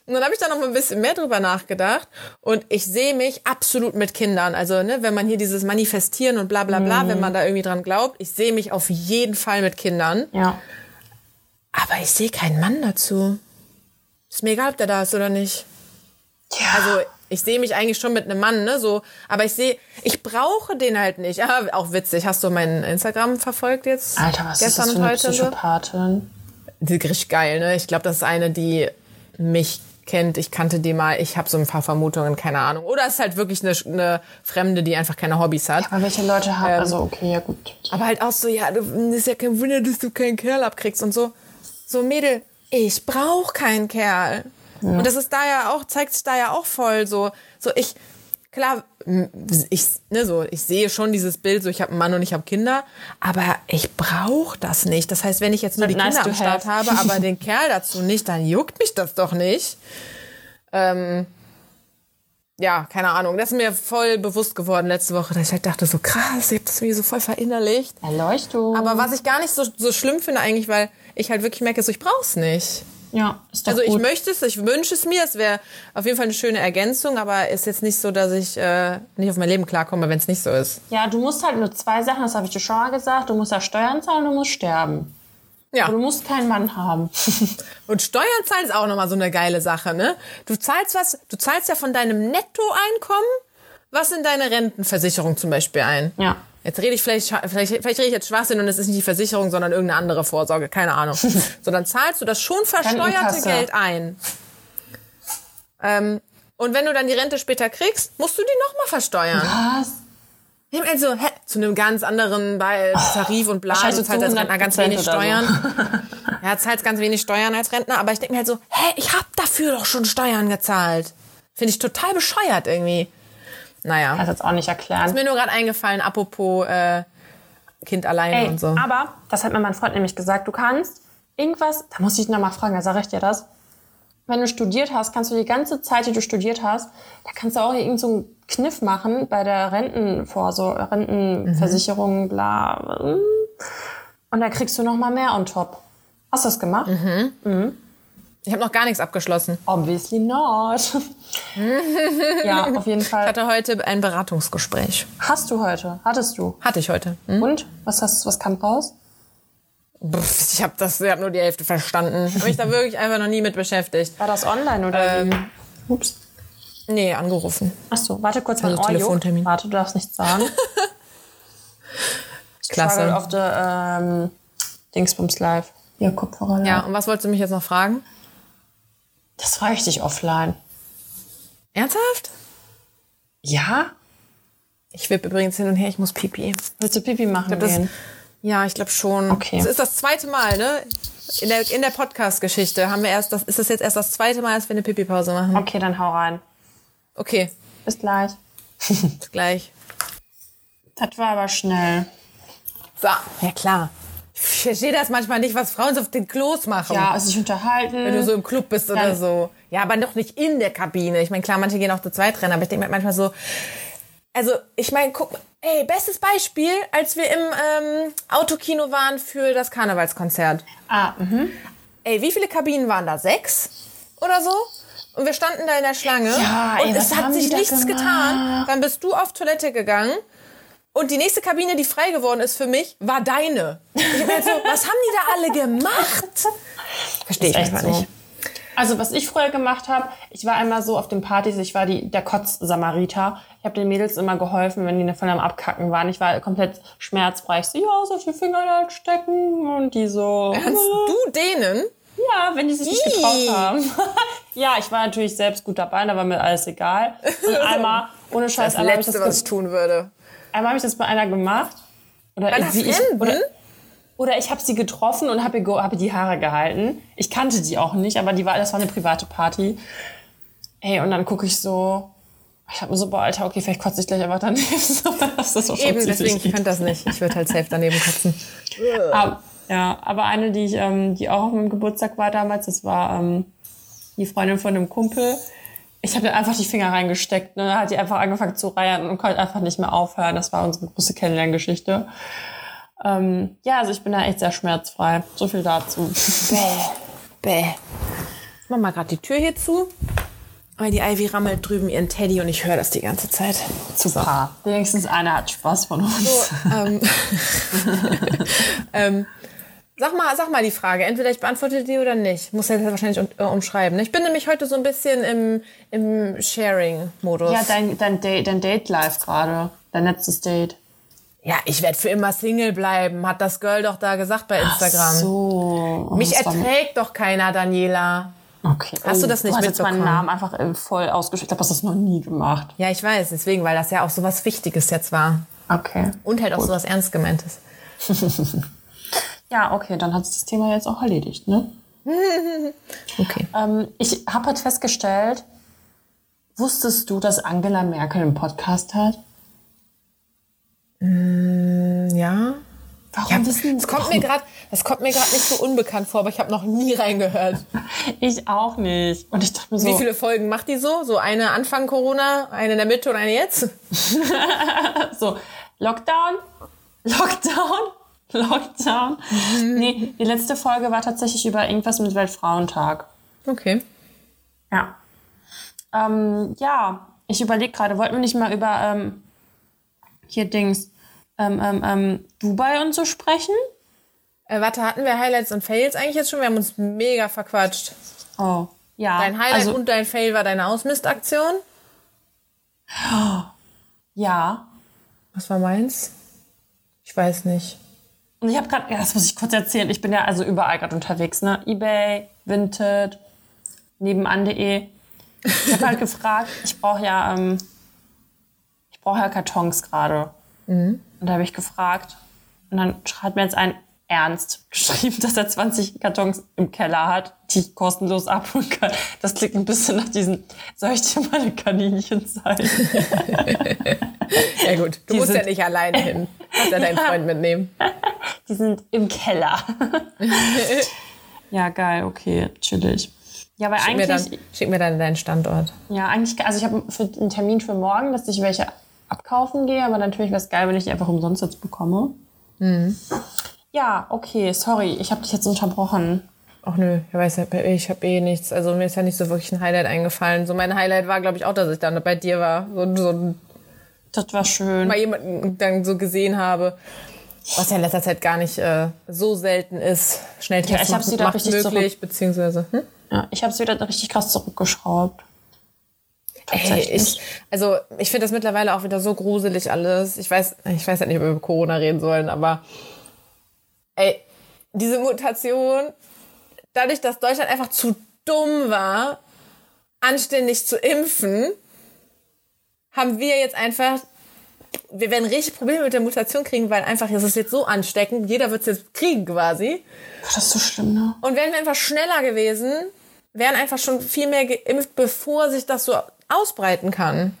Und dann habe ich da noch mal ein bisschen mehr drüber nachgedacht. Und ich sehe mich absolut mit Kindern. Also, ne, wenn man hier dieses Manifestieren und bla bla bla, wenn man da irgendwie dran glaubt, ich sehe mich auf jeden Fall mit Kindern. Ja. Aber ich sehe keinen Mann dazu. Ist mir egal, ob der da ist oder nicht. Ja. Also ich sehe mich eigentlich schon mit einem Mann, ne? So, aber ich sehe, ich brauche den halt nicht. Ja, auch witzig. Hast du meinen Instagram verfolgt jetzt? Alter, was gestern ist das für und eine? Psychopathin? Die ist richtig geil, ne? Ich glaube, das ist eine, die mich kennt. Ich kannte die mal. Ich habe so ein paar Vermutungen, keine Ahnung. Oder es ist halt wirklich eine, eine Fremde, die einfach keine Hobbys hat. Aber welche Leute Ähm, haben, also okay, ja gut. Aber halt auch so, ja, du, ist ja kein Wunder, dass du keinen Kerl abkriegst und so. So, Mädel, ich brauch keinen Kerl. Und das ist da ja auch, zeigt sich da ja auch voll so. So, ich, klar, ich, ne, so, ich sehe schon dieses Bild, so, ich habe einen Mann und ich habe Kinder, aber ich brauche das nicht. Das heißt, wenn ich jetzt nur die Nice Kinder am Start have. habe, (laughs) aber den Kerl dazu nicht, dann juckt mich das doch nicht. Ähm, ja, keine Ahnung. Das ist mir voll bewusst geworden letzte Woche, dass ich halt dachte, so krass, ich habe das irgendwie so voll verinnerlicht. Erleuchtung. Aber was ich gar nicht so, so schlimm finde eigentlich, weil ich halt wirklich merke, so ich brauch's nicht. Ja, ist doch Also ich gut. möchte es, ich wünsche es mir, es wäre auf jeden Fall eine schöne Ergänzung, aber ist jetzt nicht so, dass ich äh, nicht auf mein Leben klarkomme, wenn es nicht so ist. Ja, du musst halt nur zwei Sachen, das habe ich dir schon mal gesagt. Du musst ja Steuern zahlen und du musst sterben. Ja. Aber du musst keinen Mann haben. (laughs) Und Steuern zahlen ist auch nochmal so eine geile Sache, ne? Du zahlst was, du zahlst ja von deinem Nettoeinkommen was in deine Rentenversicherung zum Beispiel ein. Ja. Jetzt rede ich vielleicht, vielleicht, vielleicht rede ich jetzt Schwachsinn und es ist nicht die Versicherung, sondern irgendeine andere Vorsorge, keine Ahnung. (laughs) so, dann zahlst du das schon versteuerte. Geld ein. Ähm, und wenn du dann die Rente später kriegst, musst du die nochmal versteuern. Was? Also, hä, zu einem ganz anderen bei Tarif und bla, du zahlst als Rentner ganz 100% wenig oder so. Steuern. ja, zahlst ganz wenig Steuern als Rentner, aber ich denke mir halt so, hä, ich hab dafür doch schon Steuern gezahlt. Finde ich total bescheuert irgendwie. Naja, Kannst jetzt auch nicht erklären. ist mir nur gerade eingefallen, apropos äh, Kind alleine Ey, und so. aber, das hat mir mein Freund nämlich gesagt, du kannst irgendwas, da muss ich noch mal fragen, da sage ich dir das. Wenn du studiert hast, kannst du die ganze Zeit, die du studiert hast, da kannst du auch irgendeinen so einen Kniff machen bei der Rentenvorsorge, Rentenversicherung, bla. Und da kriegst du noch mal mehr on top. Hast du das gemacht? Ich habe noch gar nichts abgeschlossen. Obviously not. (laughs) ja, auf jeden Ich Fall. hatte heute ein Beratungsgespräch. Hast du heute? Hattest du? Hatte ich heute. Hm? Und? Was hast was kam raus? Pff, Ich habe das, ich habe nur die Hälfte verstanden. Ich habe mich da wirklich einfach noch nie mit beschäftigt. War das online oder? Ähm, Ups. Nee, angerufen. Ach so, warte kurz, Also juckt. Telefontermin. Warte, du darfst nichts sagen. (laughs) Klasse. Struggle of the ähm, Dingsbums Live. Hier, Kopfhörer. Ja, und was wolltest du mich jetzt noch fragen? Das ich dich offline. Ernsthaft? Ja? Ich wippe übrigens hin und her, ich muss pipi. Willst du Pipi machen Das, gehen? ja, ich glaube schon. Okay. Es ist das zweite Mal, ne? In der, in der Podcast-Geschichte haben wir erst, das, ist das jetzt erst das zweite Mal, dass wir eine Pipi-Pause machen. Okay, dann hau rein. Okay, Bis gleich. (laughs) bis gleich. Das war aber schnell. So, ja klar. Ich verstehe das manchmal nicht, was Frauen so auf den Klos machen. Ja, also sich unterhalten. Wenn du so im Club bist oder so. Ja, aber doch nicht in der Kabine. Ich meine, klar, manche gehen auch zu zweit rennen, aber ich denke mir manchmal so, also ich meine, guck mal, ey, bestes Beispiel, als wir im ähm, Autokino waren für das Karnevalskonzert. ah, mhm. Ey, wie viele Kabinen waren da? Sechs oder so? Und wir standen da in der Schlange Ja, ey, und es hat sich nichts gemacht? getan. Dann bist du auf Toilette gegangen und die nächste Kabine, die frei geworden ist für mich, war deine. Ich hab mir halt so, (laughs) was haben die da alle gemacht? Verstehe ich einfach so. nicht. Also was ich früher gemacht habe, ich war einmal so auf den Partys, ich war die, der Kotz-Samariter. Ich habe den Mädels immer geholfen, wenn die voll am Abkacken waren. Ich war komplett schmerzfrei. Ich so, ja, so viel Finger da stecken. Und die so, Kannst du denen? ja, wenn die sich nicht getraut haben. (laughs) ja, ich war natürlich selbst gut dabei, da war mir alles egal. Und (laughs) einmal, ohne Scheiß, Das ich, Letzte, das was ich tun würde. Einmal hab ich das bei einer gemacht. Oder Bei einer ich, Fremden? oder, oder ich habe sie getroffen und habe ihr, hab ihr die Haare gehalten. Ich kannte die auch nicht, aber die war, das war eine private Party. Ey, und dann gucke ich so, Ich habe mir so, boah, Alter, okay, vielleicht kotze ich gleich einfach daneben. (laughs) das ist so Eben, deswegen, ich könnte das nicht. Ich würde halt safe daneben kotzen. (laughs) Aber, ja, aber eine, die ich, ähm, die auch auf meinem Geburtstag war damals, das war ähm, die Freundin von einem Kumpel. Ich habe einfach die Finger reingesteckt. Ne? Da hat die einfach angefangen zu reiern und konnte einfach nicht mehr aufhören. Das war unsere große Kennenlerngeschichte. Ähm, ja, also ich bin da echt sehr schmerzfrei. So viel dazu. (laughs) Bäh. Bäh. Ich mach mal gerade die Tür hier zu. Weil die Ivy rammelt drüben ihren Teddy und ich höre das die ganze Zeit. Super. Wenigstens einer hat Spaß von uns. So, ähm, (laughs) (laughs) ähm, sag, mal, sag mal die Frage. Entweder ich beantworte die oder nicht. Ich muss jetzt wahrscheinlich um, äh, umschreiben. Ich bin nämlich heute so ein bisschen im, im Sharing-Modus. Ja, dein, dein, dein Date live gerade. Dein letztes Date. Ja, ich werde für immer Single bleiben, hat das Girl doch da gesagt bei Instagram. So. Oh, Mich erträgt doch keiner, Daniela. Okay. Hast du das nicht du hast jetzt meinen mitbekommen? Namen einfach äh, voll ausgeschickt. Ich habe das noch nie gemacht. Ja, ich weiß, deswegen, weil das ja auch so was Wichtiges jetzt war. Okay. Und halt auch so was Ernst gemeintes. (laughs) Ja, okay, dann hat sich das Thema jetzt auch erledigt, ne? (laughs) Okay. Ähm, ich habe halt festgestellt, wusstest du, dass Angela Merkel einen Podcast hat? Ja. Warum wissen Das kommt mir gerade, das kommt mir gerade nicht so unbekannt vor, aber ich habe noch nie reingehört. (laughs) Ich auch nicht. Und ich dachte mir so, Wie viele Folgen macht die so? So eine Anfang Corona, eine in der Mitte und eine jetzt? (laughs) so Lockdown, Lockdown, (laughs) Lockdown. Nee, die letzte Folge war tatsächlich über irgendwas mit Weltfrauentag. Okay. Ja. Ähm, ja, ich überlege gerade, wollten wir nicht mal über ähm, hier Dings ähm, ähm, ähm, Dubai und so sprechen? Äh, warte, hatten wir Highlights und Fails eigentlich jetzt schon? Wir haben uns mega verquatscht. Oh, ja. Dein Highlight also, und dein Fail war deine Ausmistaktion. (gasps) ja. Was war meins? Ich weiß nicht. Und ich habe gerade, ja, das muss ich kurz erzählen. Ich bin ja also überall gerade unterwegs, ne? eBay, Vinted, nebenan.de. Ich habe halt gefragt, ich brauche ja, ähm, ich brauche ja Kartons gerade. Und da habe ich gefragt und dann hat mir jetzt ein Ernst geschrieben, (laughs) dass er 20 Kartons im Keller hat, die ich kostenlos abholen kann. Das klingt ein bisschen nach diesen, soll ich dir meine Kaninchen zeigen? (laughs) Ja gut, du Die musst sind- ja nicht alleine hin. Kannst ja deinen (laughs) Freund mitnehmen. Die sind im Keller. ja, geil, okay, chillig. Ja, weil Schick mir, eigentlich, dann, schick mir dann deinen Standort. ja, eigentlich, also ich habe einen Termin für morgen, dass ich welche abkaufen gehe, aber natürlich wäre es geil, wenn ich die einfach umsonst jetzt bekomme. Mhm. Ja, okay, sorry, ich habe dich jetzt unterbrochen. Ach nö, ich weiß ja, ich habe eh nichts. Also mir ist ja nicht so wirklich ein Highlight eingefallen. So mein Highlight war, glaube ich, auch, dass ich dann bei dir war. So, so Das war schön. mal jemanden dann so gesehen habe. Was ja in letzter Zeit gar nicht äh, so selten ist. Schnelltest Ja, ich hab sie da macht richtig möglich, beziehungsweise. Hm? Ja, ich habe es wieder richtig krass zurückgeschraubt. Ey, ich, also ich finde das mittlerweile auch wieder so gruselig alles. Ich weiß, ich weiß ja nicht, ob wir über Corona reden sollen, aber ey, diese Mutation, dadurch, dass Deutschland einfach zu dumm war, anständig zu impfen, haben wir jetzt einfach, wir werden richtig Probleme mit der Mutation kriegen, weil einfach, es ist jetzt so ansteckend, jeder wird es jetzt kriegen quasi. Das ist so schlimm, ne? Und wären wir einfach schneller gewesen, wären einfach schon viel mehr geimpft, bevor sich das so ausbreiten kann.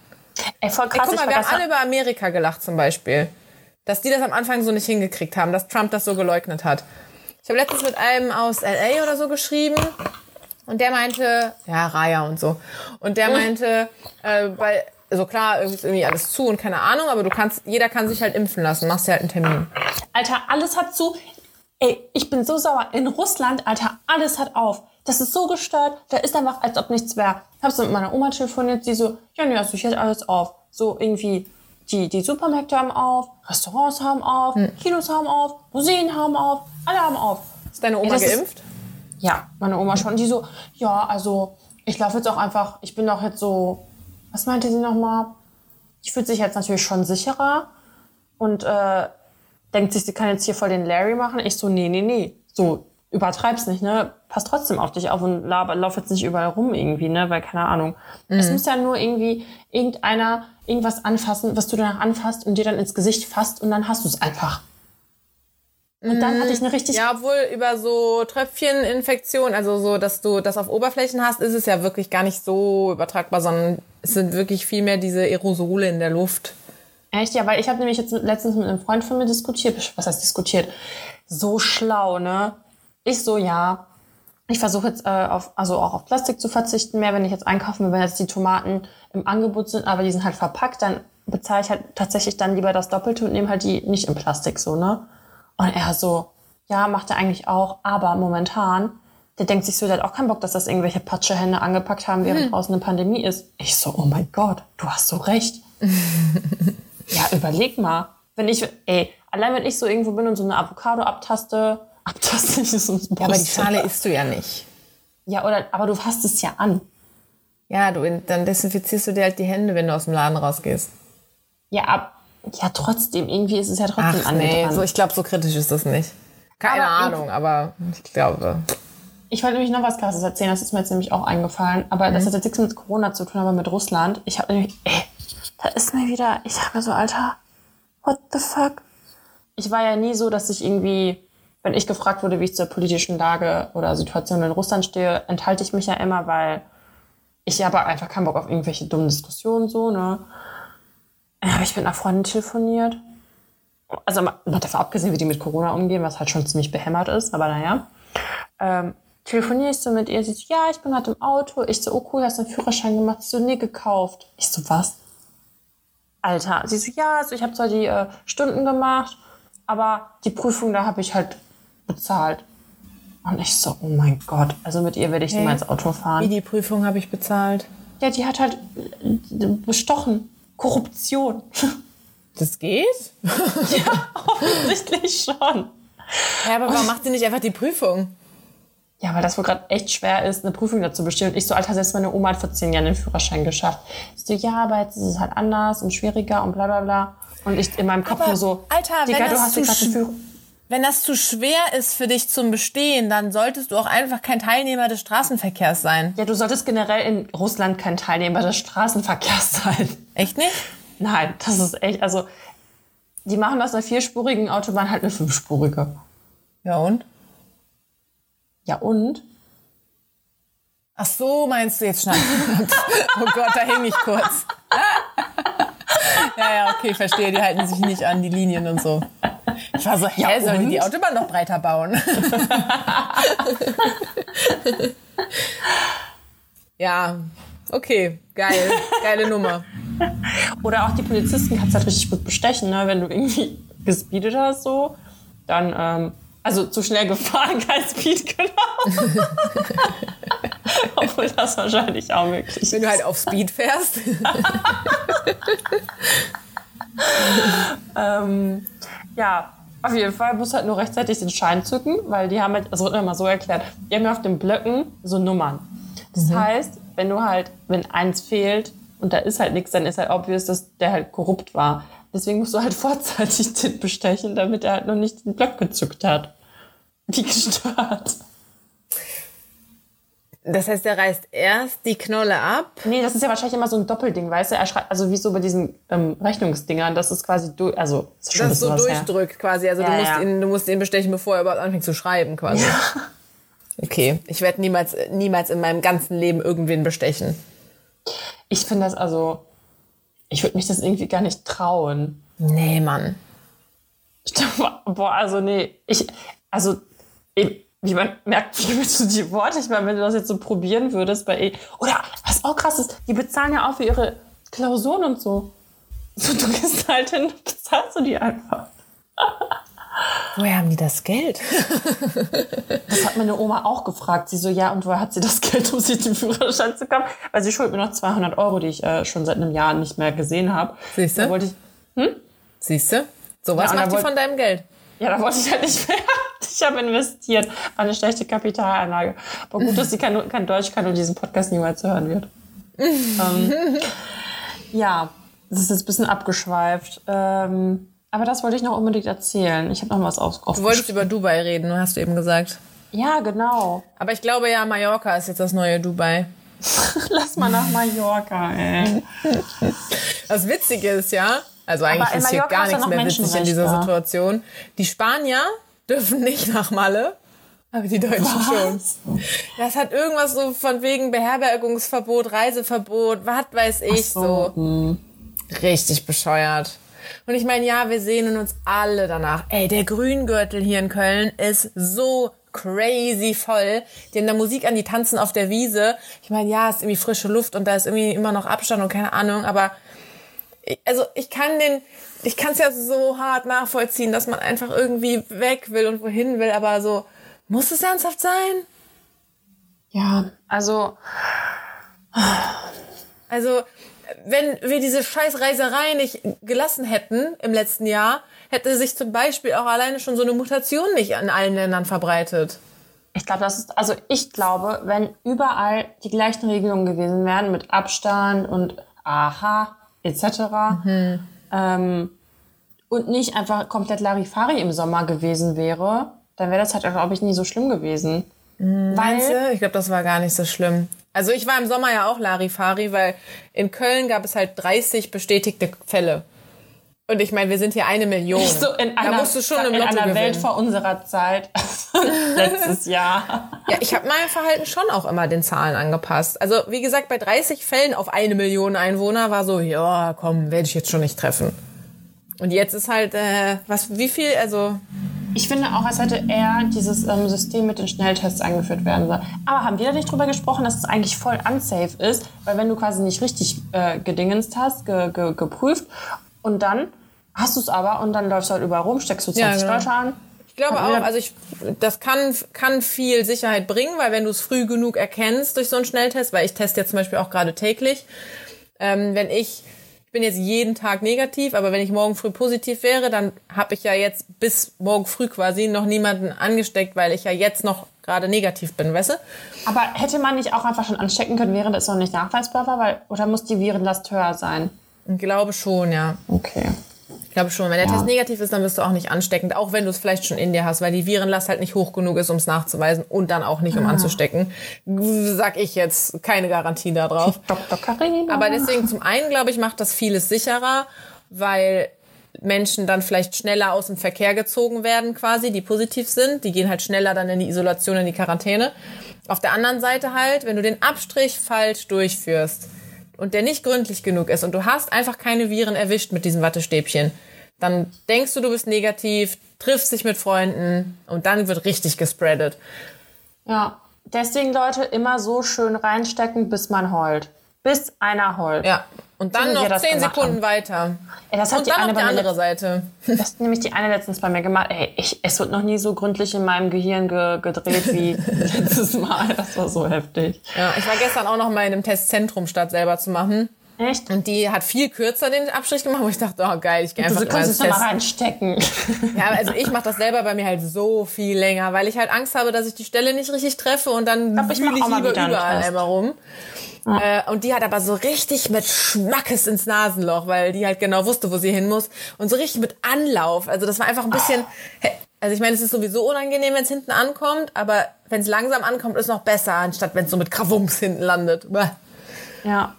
Ey, voll Ey, krass. guck ich mal, wir haben alle über Amerika gelacht zum Beispiel. Dass die das am Anfang so nicht hingekriegt haben, dass Trump das so geleugnet hat. Ich habe letztens mit einem aus LA oder so geschrieben und der meinte, ja, Raya und so. Und der meinte, äh, bei, also klar, irgendwie ist irgendwie alles zu und keine Ahnung, aber du kannst, jeder kann sich halt impfen lassen, machst dir halt einen Termin. Alter, alles hat zu. Ey, ich bin so sauer. In Russland, Alter, alles hat auf. Das ist so gestört. Da ist einfach, als ob nichts wäre. Ich habe so mit meiner Oma telefoniert, die so, ja, nee, also hier hat alles auf. So irgendwie, die, die Supermärkte haben auf, Restaurants haben auf, Kinos haben auf, Museen haben auf, alle haben auf. Ist deine Oma ist- geimpft? Ja, meine Oma schon. Die so, ja, also ich laufe jetzt auch einfach, ich bin doch jetzt so, was meinte sie nochmal? Die fühlt sich jetzt natürlich schon sicherer und äh, denkt sich, sie kann jetzt hier voll den Larry machen. Ich so, nee, nee, nee. So, übertreib's nicht, ne? Pass trotzdem auf dich auf und laber, lauf jetzt nicht überall rum irgendwie, ne? Weil, keine Ahnung. Es muss ja nur irgendwie irgendeiner irgendwas anfassen, was du danach anfasst und dir dann ins Gesicht fasst und dann hast du es einfach. Und dann hatte ich eine richtig Ja, obwohl über so Tröpfcheninfektionen, also so, dass du das auf Oberflächen hast, ist es ja wirklich gar nicht so übertragbar, sondern Es sind wirklich viel mehr diese Aerosole in der Luft. Echt? Ja, weil ich habe nämlich jetzt letztens mit einem Freund von mir diskutiert. Was heißt diskutiert? So schlau, ne? Ich so, ja. Ich versuche jetzt äh, auf, also auch auf Plastik zu verzichten mehr, wenn ich jetzt einkaufen will, wenn jetzt die Tomaten im Angebot sind, aber die sind halt verpackt, dann bezahle ich halt tatsächlich dann lieber das Doppelte und nehme halt die nicht in Plastik so, ne? Und er so, ja, macht er eigentlich auch, aber momentan, der denkt sich so, der hat auch keinen Bock, dass das irgendwelche Patschehände angepackt haben, während draußen eine Pandemie ist. Ich so, oh mein Gott, du hast so recht. (laughs) ja, überleg mal. Wenn ich, ey, allein wenn ich so irgendwo bin und so eine Avocado abtaste, abtaste ich so ein Ja, aber die Schale isst du ja nicht. Ja, oder, aber du fasst es ja an. Ja, du, dann desinfizierst du dir halt die Hände, wenn du aus dem Laden rausgehst. Ja, ab, ja, trotzdem, irgendwie ist es ja trotzdem Ach nee, angetan. so, ich glaube, so kritisch ist das nicht. Keine Aber Ahnung, aber ich glaube. Ich wollte nämlich noch was krasses erzählen, das ist mir jetzt nämlich auch eingefallen. Aber das hat jetzt nichts mit Corona zu tun, aber mit Russland. Ich habe nämlich, ey, da ist mir wieder, ich sag mir so, Alter, what the fuck? Ich war ja nie so, dass ich irgendwie, wenn ich gefragt wurde, wie ich zur politischen Lage oder Situation in Russland stehe, enthalte ich mich ja immer, weil ich habe einfach keinen Bock auf irgendwelche dummen Diskussionen so, ne? Dann habe ich mit einer Freundin telefoniert. Also mal mal davon abgesehen, wie die mit Corona umgehen, was halt schon ziemlich behämmert ist, aber naja. Ähm, telefoniere ich so mit ihr, sie so, ja, ich bin gerade im Auto. Ich so, oh cool, hast du einen Führerschein gemacht? Sie so, nee, gekauft. Ich so, was? Alter. Sie so, ja, also ich habe zwar die äh, Stunden gemacht, aber die Prüfung, da habe ich halt bezahlt. Und ich so, oh mein Gott, also mit ihr werde ich niemals Auto Wie fahren. die Prüfung habe ich bezahlt. Ja, die hat halt äh, bestochen. Korruption. (laughs) Das geht? (laughs) ja, offensichtlich schon. Ja, aber warum macht sie nicht einfach die Prüfung? Ja, weil das wohl gerade echt schwer ist, eine Prüfung dazu bestehen. Und ich so, Alter, selbst meine Oma hat vor zehn Jahren den Führerschein geschafft. Ich so, ja, aber jetzt ist es halt anders und schwieriger und bla bla bla. Und ich in meinem Kopf Aber, nur so, Alter, wenn Digga, du hast gerade den Führerschein. Wenn das zu schwer ist für dich zum Bestehen, dann solltest du auch einfach kein Teilnehmer des Straßenverkehrs sein. Ja, du solltest generell in Russland kein Teilnehmer des Straßenverkehrs sein. Echt nicht? Nein, das ist echt, also, die machen aus einer vierspurigen Autobahn halt eine fünfspurige. Ja und? Ja, und? Ach so, meinst du jetzt schnell? (laughs) oh Gott, da hänge ich kurz. (laughs) ja, ja, okay, verstehe. Die halten sich nicht an die Linien und so. Ich war so, Ja, sollen die die Autobahn noch breiter bauen? (laughs) ja, okay, geil, geile Nummer. Oder auch die Polizisten kannst halt richtig gut bestechen, ne? wenn du irgendwie gespeedet hast, so. Dann, ähm, also zu schnell gefahren, kein Speed (laughs) genommen. Obwohl das wahrscheinlich auch möglich ist. Wenn du halt auf Speed fährst. (laughs) Ähm, ja, auf jeden Fall musst du halt nur rechtzeitig den Schein zücken, weil die haben halt, das wird immer so erklärt, die haben ja auf den Blöcken so Nummern. Das heißt, wenn du halt, wenn eins fehlt und da ist halt nichts, dann ist halt obvious, dass der halt korrupt war. Deswegen musst du halt (laughs) vorzeitig den bestechen, damit er halt noch nicht den Block gezückt hat. Wie gestört. Das heißt, er reißt erst die Knolle ab. Nee, das ist ja wahrscheinlich immer so ein Doppelding, weißt du? Er schreibt, also wie so bei diesen ähm, Rechnungsdingern, das ist quasi durch, also ist schon Das ein so was her. durchdrückt quasi. Also du, Ja, musst ja. Ihn, du musst ihn bestechen, bevor er überhaupt anfängt zu schreiben quasi. Okay, ich werde niemals, niemals in meinem ganzen Leben irgendwen bestechen. Ich finde das also, ich würde mich das irgendwie gar nicht trauen. Nee, Mann. (laughs) Boah, also nee, ich, also, ich, wie man merkt, (laughs) wie mit so die Worte, ich meine, wenn du das jetzt so probieren würdest bei, E- oder was auch krass ist, die bezahlen ja auch für ihre Klausuren und so. So, du gehst halt hin, bezahlst du die einfach. (laughs) Woher haben die das Geld? Das hat meine Oma auch gefragt. Sie so, ja, und woher hat sie das Geld, um sich den Führerschein zu kaufen? Weil sie schuldet mir noch 200 Euro, die ich äh, schon seit einem Jahr nicht mehr gesehen habe. Siehst du? Da wollte ich, Siehst du? Sowas Ja, und macht die wollt- von deinem Geld. Ja, da wollte ich halt nicht mehr. Ich habe investiert. War eine schlechte Kapitalanlage. Aber gut, dass sie kein, kein Deutsch kann und diesen Podcast niemals hören wird. ähm, (laughs) ja, das ist jetzt ein bisschen abgeschweift. Ähm, aber das wollte ich noch unbedingt erzählen. Ich habe noch was auf, Du wolltest über Dubai reden, hast du eben gesagt. Ja, genau. Aber ich glaube ja, Mallorca ist jetzt das neue Dubai. (laughs) Lass mal nach Mallorca, ey. (laughs) Das Witzige ist ja, also eigentlich ist hier gar nichts mehr witzig in dieser. Situation. Die Spanier dürfen nicht nach Malle Aber die Deutschen schon. Das hat irgendwas so von wegen Beherbergungsverbot, Reiseverbot, was weiß ich so. Hm. Richtig bescheuert. Und ich meine, ja, wir sehnen uns alle danach. Ey, der Grüngürtel hier in Köln ist so crazy voll. Die haben da Musik an, die tanzen auf der Wiese. Ich meine, ja, es ist irgendwie frische Luft und da ist irgendwie immer noch Abstand und keine Ahnung, aber ich- also ich kann den, ich kann es ja so hart nachvollziehen, dass man einfach irgendwie weg will und wohin will, aber so, muss es ernsthaft sein? Ja, also Also, wenn wir diese scheiß Reiserei nicht gelassen hätten im letzten Jahr, hätte sich zum Beispiel auch alleine schon so eine Mutation nicht in allen Ländern verbreitet. ich glaube, das ist, also ich glaube, wenn überall die gleichen Regelungen gewesen wären mit Abstand und Aha etc. Ähm, und nicht einfach komplett Larifari im Sommer gewesen wäre, dann wäre das halt, glaube ich, nie so schlimm gewesen. Weil, du? Ich glaube, das war gar nicht so schlimm. Also ich war im Sommer ja auch Larifari, weil in Köln gab es halt 30 bestätigte Fälle. Und ich meine, wir sind hier eine Million. so in da einer, musst du schon im in Lotto einer Welt vor unserer Zeit, (laughs) letztes (laughs) Jahr. Ja, ich habe mein Verhalten schon auch immer den Zahlen angepasst. Also wie gesagt, bei 30 Fällen auf eine Million Einwohner war so, ja, komm, werde ich jetzt schon nicht treffen. Und jetzt ist halt, äh, was, wie viel, also Ich finde auch, als hätte eher dieses ähm, System mit den Schnelltests eingeführt werden sollen. Aber haben wir da nicht drüber gesprochen, dass es eigentlich voll unsafe ist? Weil wenn du quasi nicht richtig äh, gedingenst hast, ge, ge, geprüft und dann hast du es aber und dann läufst du halt überall rum, steckst du 20 genau. Leute an. Ich glaube auch, also ich, das kann, kann viel Sicherheit bringen, weil wenn du es früh genug erkennst durch so einen Schnelltest, weil ich teste jetzt zum Beispiel auch gerade täglich, ähm, wenn ich, ich bin jetzt jeden Tag negativ, aber wenn ich morgen früh positiv wäre, dann habe ich ja jetzt bis morgen früh quasi noch niemanden angesteckt, weil ich ja jetzt noch gerade negativ bin, weißt du? Aber hätte man nicht auch einfach schon anstecken können, während es noch nicht nachweisbar war? Weil, oder muss die Virenlast höher sein? Ich glaube schon, ja. Okay. Ich glaube schon. Wenn der Test negativ ist, dann bist du auch nicht ansteckend, auch wenn du es vielleicht schon in dir hast, weil die Virenlast halt nicht hoch genug ist, um es nachzuweisen und dann auch nicht, um anzustecken. Sag ich jetzt keine Garantie darauf. Dr. Carina. Aber deswegen zum einen, glaube ich, macht das vieles sicherer, weil Menschen dann vielleicht schneller aus dem Verkehr gezogen werden quasi, die positiv sind. Die gehen halt schneller dann in die Isolation, in die Quarantäne. Auf der anderen Seite halt, wenn du den Abstrich falsch durchführst und der nicht gründlich genug ist und du hast einfach keine Viren erwischt mit diesem Wattestäbchen, dann denkst du, du bist negativ, triffst dich mit Freunden und dann wird richtig gespreadet. Ja. Deswegen, Leute, immer so schön reinstecken, bis man heult. Bis einer heult. Ja. Und dann noch zehn Sekunden haben. weiter. Ey, das hat Und die dann eine noch die andere Seite. Das hat nämlich die eine letztens bei mir gemacht. Ey, ich, es wird noch nie so gründlich in meinem Gehirn ge, gedreht wie (laughs) letztes Mal. Das war so heftig. Ja, ich war gestern auch noch mal in einem Testzentrum, statt selber zu machen. Echt? Und die hat viel kürzer den Abstrich gemacht, wo ich dachte, oh geil, ich gehe einfach Du kannst es noch mal Test. reinstecken. (laughs) Ja, also ich mache das selber bei mir halt so viel länger, weil ich halt Angst habe, dass ich die Stelle nicht richtig treffe und dann ich fühle ich mal lieber überall einmal rum. Äh, und die hat aber so richtig mit Schmackes ins Nasenloch, weil die halt genau wusste, wo sie hin muss. Und so richtig mit Anlauf. Also das war einfach ein bisschen... Also ich meine, es ist sowieso unangenehm, wenn es hinten ankommt, aber wenn es langsam ankommt, ist noch besser, anstatt wenn es so mit Krawums hinten landet. (laughs) Bäh. Ja.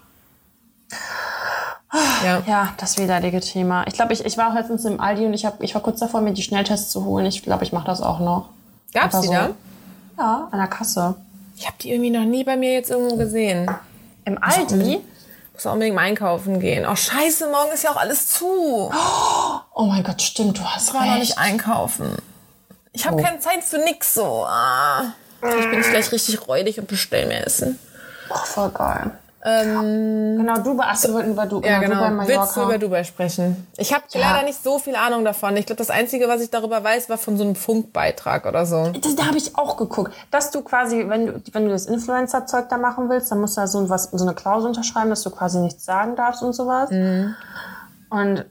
Ja. Ja, das widerliche Thema. Ich glaube, ich, ich war auch letztens im Aldi und ich, hab, ich war kurz davor, mir die Schnelltests zu holen. Ich glaube, ich mache das auch noch. Gab's Einfach die da? Ja, an der Kasse. Ich habe die irgendwie noch nie bei mir jetzt irgendwo gesehen. Im Aldi? Muss unbedingt mal einkaufen gehen. Oh scheiße, morgen ist ja auch alles zu. Oh mein Gott, stimmt, du hast Ich war noch recht. nicht einkaufen. Ich habe Oh. keine Zeit für nix so. Ah. Ich bin gleich richtig räudig und bestell mir Essen. Oh, voll geil. Genau, Dubai. Ach, wir wollten über Du- Ja, genau, Dubai. Willst du über Dubai sprechen? Ich habe Ja. leider nicht so viel Ahnung davon. Ich glaube, das Einzige, was ich darüber weiß, war von so einem Funkbeitrag oder so. Das, da habe ich auch geguckt, dass du quasi, wenn du, wenn du das Influencer-Zeug da machen willst, dann musst du da so, was, so eine Klausel unterschreiben, dass du quasi nichts sagen darfst und sowas. Mhm. Und,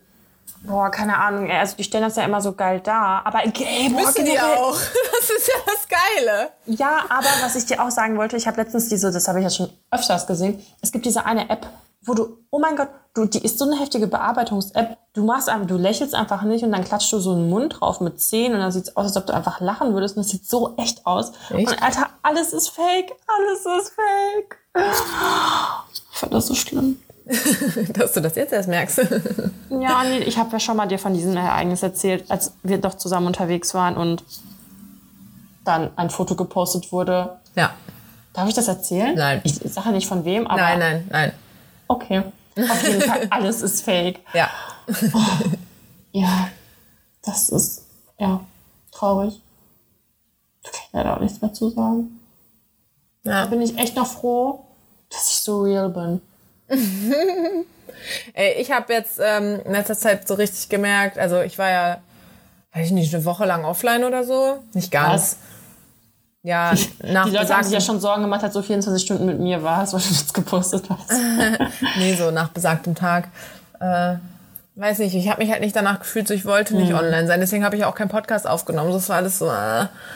boah, keine Ahnung, also die stellen das ja immer so geil dar. Aber, ey, boah, Müssen die auch. (laughs) Das ist ja das Geile. Ja, aber was ich dir auch sagen wollte, ich habe letztens diese, das habe ich ja schon öfters gesehen, es gibt diese eine App, wo du, oh mein Gott, du, die ist so eine heftige Bearbeitungs-App. Du machst einfach, du lächelst einfach nicht und dann klatscht du so einen Mund drauf mit Zähnen und dann sieht's aus, als ob du einfach lachen würdest und das sieht so echt aus. Echt? Und Alter, alles ist fake, alles ist fake. Ich fand das so schlimm. (laughs) Dass du das jetzt erst merkst. ja, nee, ich habe ja schon mal dir von diesem Ereignis erzählt, als wir doch zusammen unterwegs waren und dann ein Foto gepostet wurde. Ja. Darf ich das erzählen? Nein. Ich sage nicht von wem, aber. Nein, nein, nein. Okay. Auf jeden Fall, (laughs) alles ist fake. Ja. Oh, ja, das ist, ja, traurig. Da kann ich leider auch nichts mehr zu sagen. Ja. Da bin ich echt noch froh, dass ich so real bin. (laughs) Ey, ich habe jetzt ähm, in letzter Zeit so richtig gemerkt, also ich war ja, weiß ich nicht, eine Woche lang offline oder so. Nicht ganz. Was? Ja, nach Die Leute haben sich ja schon Sorgen gemacht, dass du 24 Stunden mit mir warst, weil du nichts gepostet hast. (laughs) nee, so nach besagtem Tag. Äh, weiß nicht, ich habe mich halt nicht danach gefühlt, so ich wollte Mhm. nicht online sein. Deswegen habe ich auch keinen Podcast aufgenommen. Das war alles so. Äh.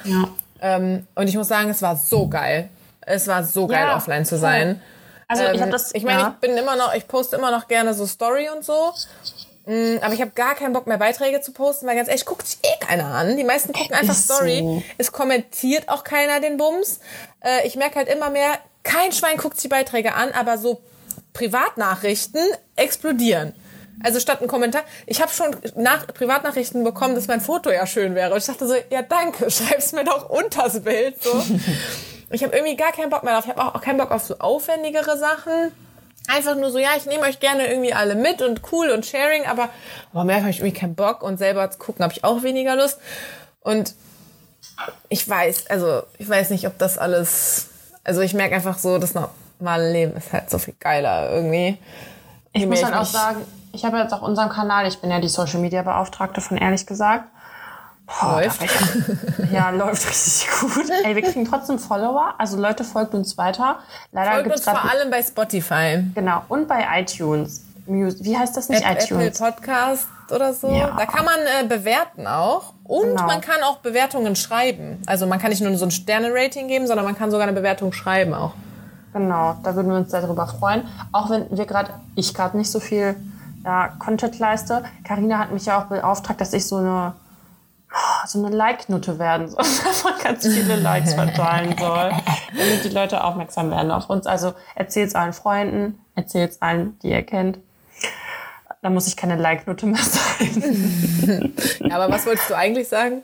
Ja. Ähm, und ich muss sagen, es war so geil. Es war so geil, Ja, offline zu sein. Also ich Ähm, habe das, ich meine, ja. ich bin immer noch, ich poste immer noch gerne so Story und so. Mm, Aber ich habe gar keinen Bock mehr Beiträge zu posten, weil ganz ehrlich, guckt sich eh keiner an. Die meisten gucken einfach Ist Story. so. Es kommentiert auch keiner den Bums. Äh, ich merke halt immer mehr, kein Schwein guckt sich Beiträge an, aber so Privatnachrichten explodieren. Also statt ein Kommentar. Ich habe schon nach Privatnachrichten bekommen, dass mein Foto ja schön wäre. Und ich dachte so, ja danke, (laughs) schreib's mir doch unters Bild. So. (laughs) Ich habe irgendwie gar keinen Bock mehr drauf. Ich habe auch, auch keinen Bock auf so aufwendigere Sachen. Einfach nur so, ja, ich nehme euch gerne irgendwie alle mit und cool und sharing, aber, aber mehr habe ich irgendwie keinen Bock und selber zu gucken habe ich auch weniger Lust. Und ich weiß, also ich weiß nicht, ob das alles, also ich merke einfach so, das normale Leben ist halt so viel geiler irgendwie. Ich muss dann auch sagen, ich habe jetzt auch unseren Kanal, ich bin ja die Social Media Beauftragte von ehrlich gesagt. Boah, Läuft. ich- (laughs) Ja, läuft richtig gut. Ey, wir kriegen trotzdem Follower, also Leute folgt uns weiter. Leider Folgt gibt's uns vor allem bei Spotify. genau und bei iTunes. Wie heißt das nicht App- Apple iTunes? Podcast oder so. Ja. Da kann man äh, bewerten auch. Und Genau. man kann auch Bewertungen schreiben. Also man kann nicht nur so ein Sterne-Rating geben, sondern man kann sogar eine Bewertung schreiben auch. Genau, da würden wir uns sehr darüber freuen. Auch wenn wir gerade, ich gerade nicht so viel ja, Content leiste. Karina hat mich ja auch beauftragt, dass ich so eine so eine Like-Nutte werden soll, (laughs) dass man ganz viele Likes verteilen soll, damit die Leute aufmerksam werden auf uns. Also erzählt's allen Freunden, erzählt's allen, die ihr kennt. Dann muss ich keine Like-Nutte mehr sein. (laughs) Ja, aber was wolltest du eigentlich sagen?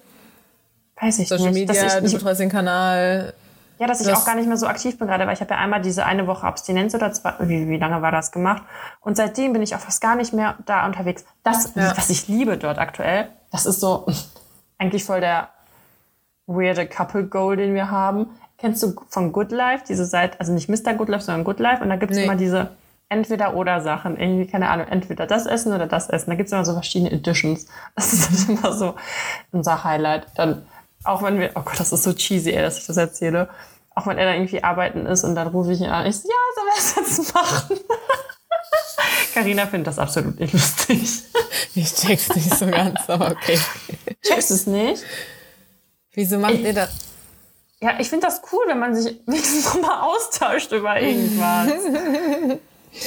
Weiß ich Social nicht. Media, dass ich du betreust den Kanal. Ja, dass ich Das- auch gar nicht mehr so aktiv bin gerade, weil ich habe ja einmal diese eine Woche Abstinenz oder zwei, wie, wie lange war das gemacht? Und seitdem bin ich auch fast gar nicht mehr da unterwegs. Das, Ja. was ich liebe dort aktuell, das ist so eigentlich voll der weirde Couple Goal, den wir haben. Kennst du von Good Life, diese Seite, also nicht Mr. Good Life, sondern Good Life und da gibt's Nee. immer diese Entweder-Oder-Sachen. Irgendwie, keine Ahnung, entweder das essen oder das essen. Da gibt's immer so verschiedene Editions. (laughs) Das ist halt immer so unser Highlight. Dann, auch wenn wir, oh Gott, das ist so cheesy, ey, dass ich das erzähle. Auch wenn er da irgendwie arbeiten ist und dann rufe ich ihn an. Ich so, ja, sollen wir das jetzt machen? (laughs) Carina findet das absolut nicht lustig. Ich check's nicht so ganz, aber okay. Checkst du es nicht? Wieso macht ihr das? Ja, ich finde das cool, wenn man sich wenigstens noch mal austauscht über irgendwas.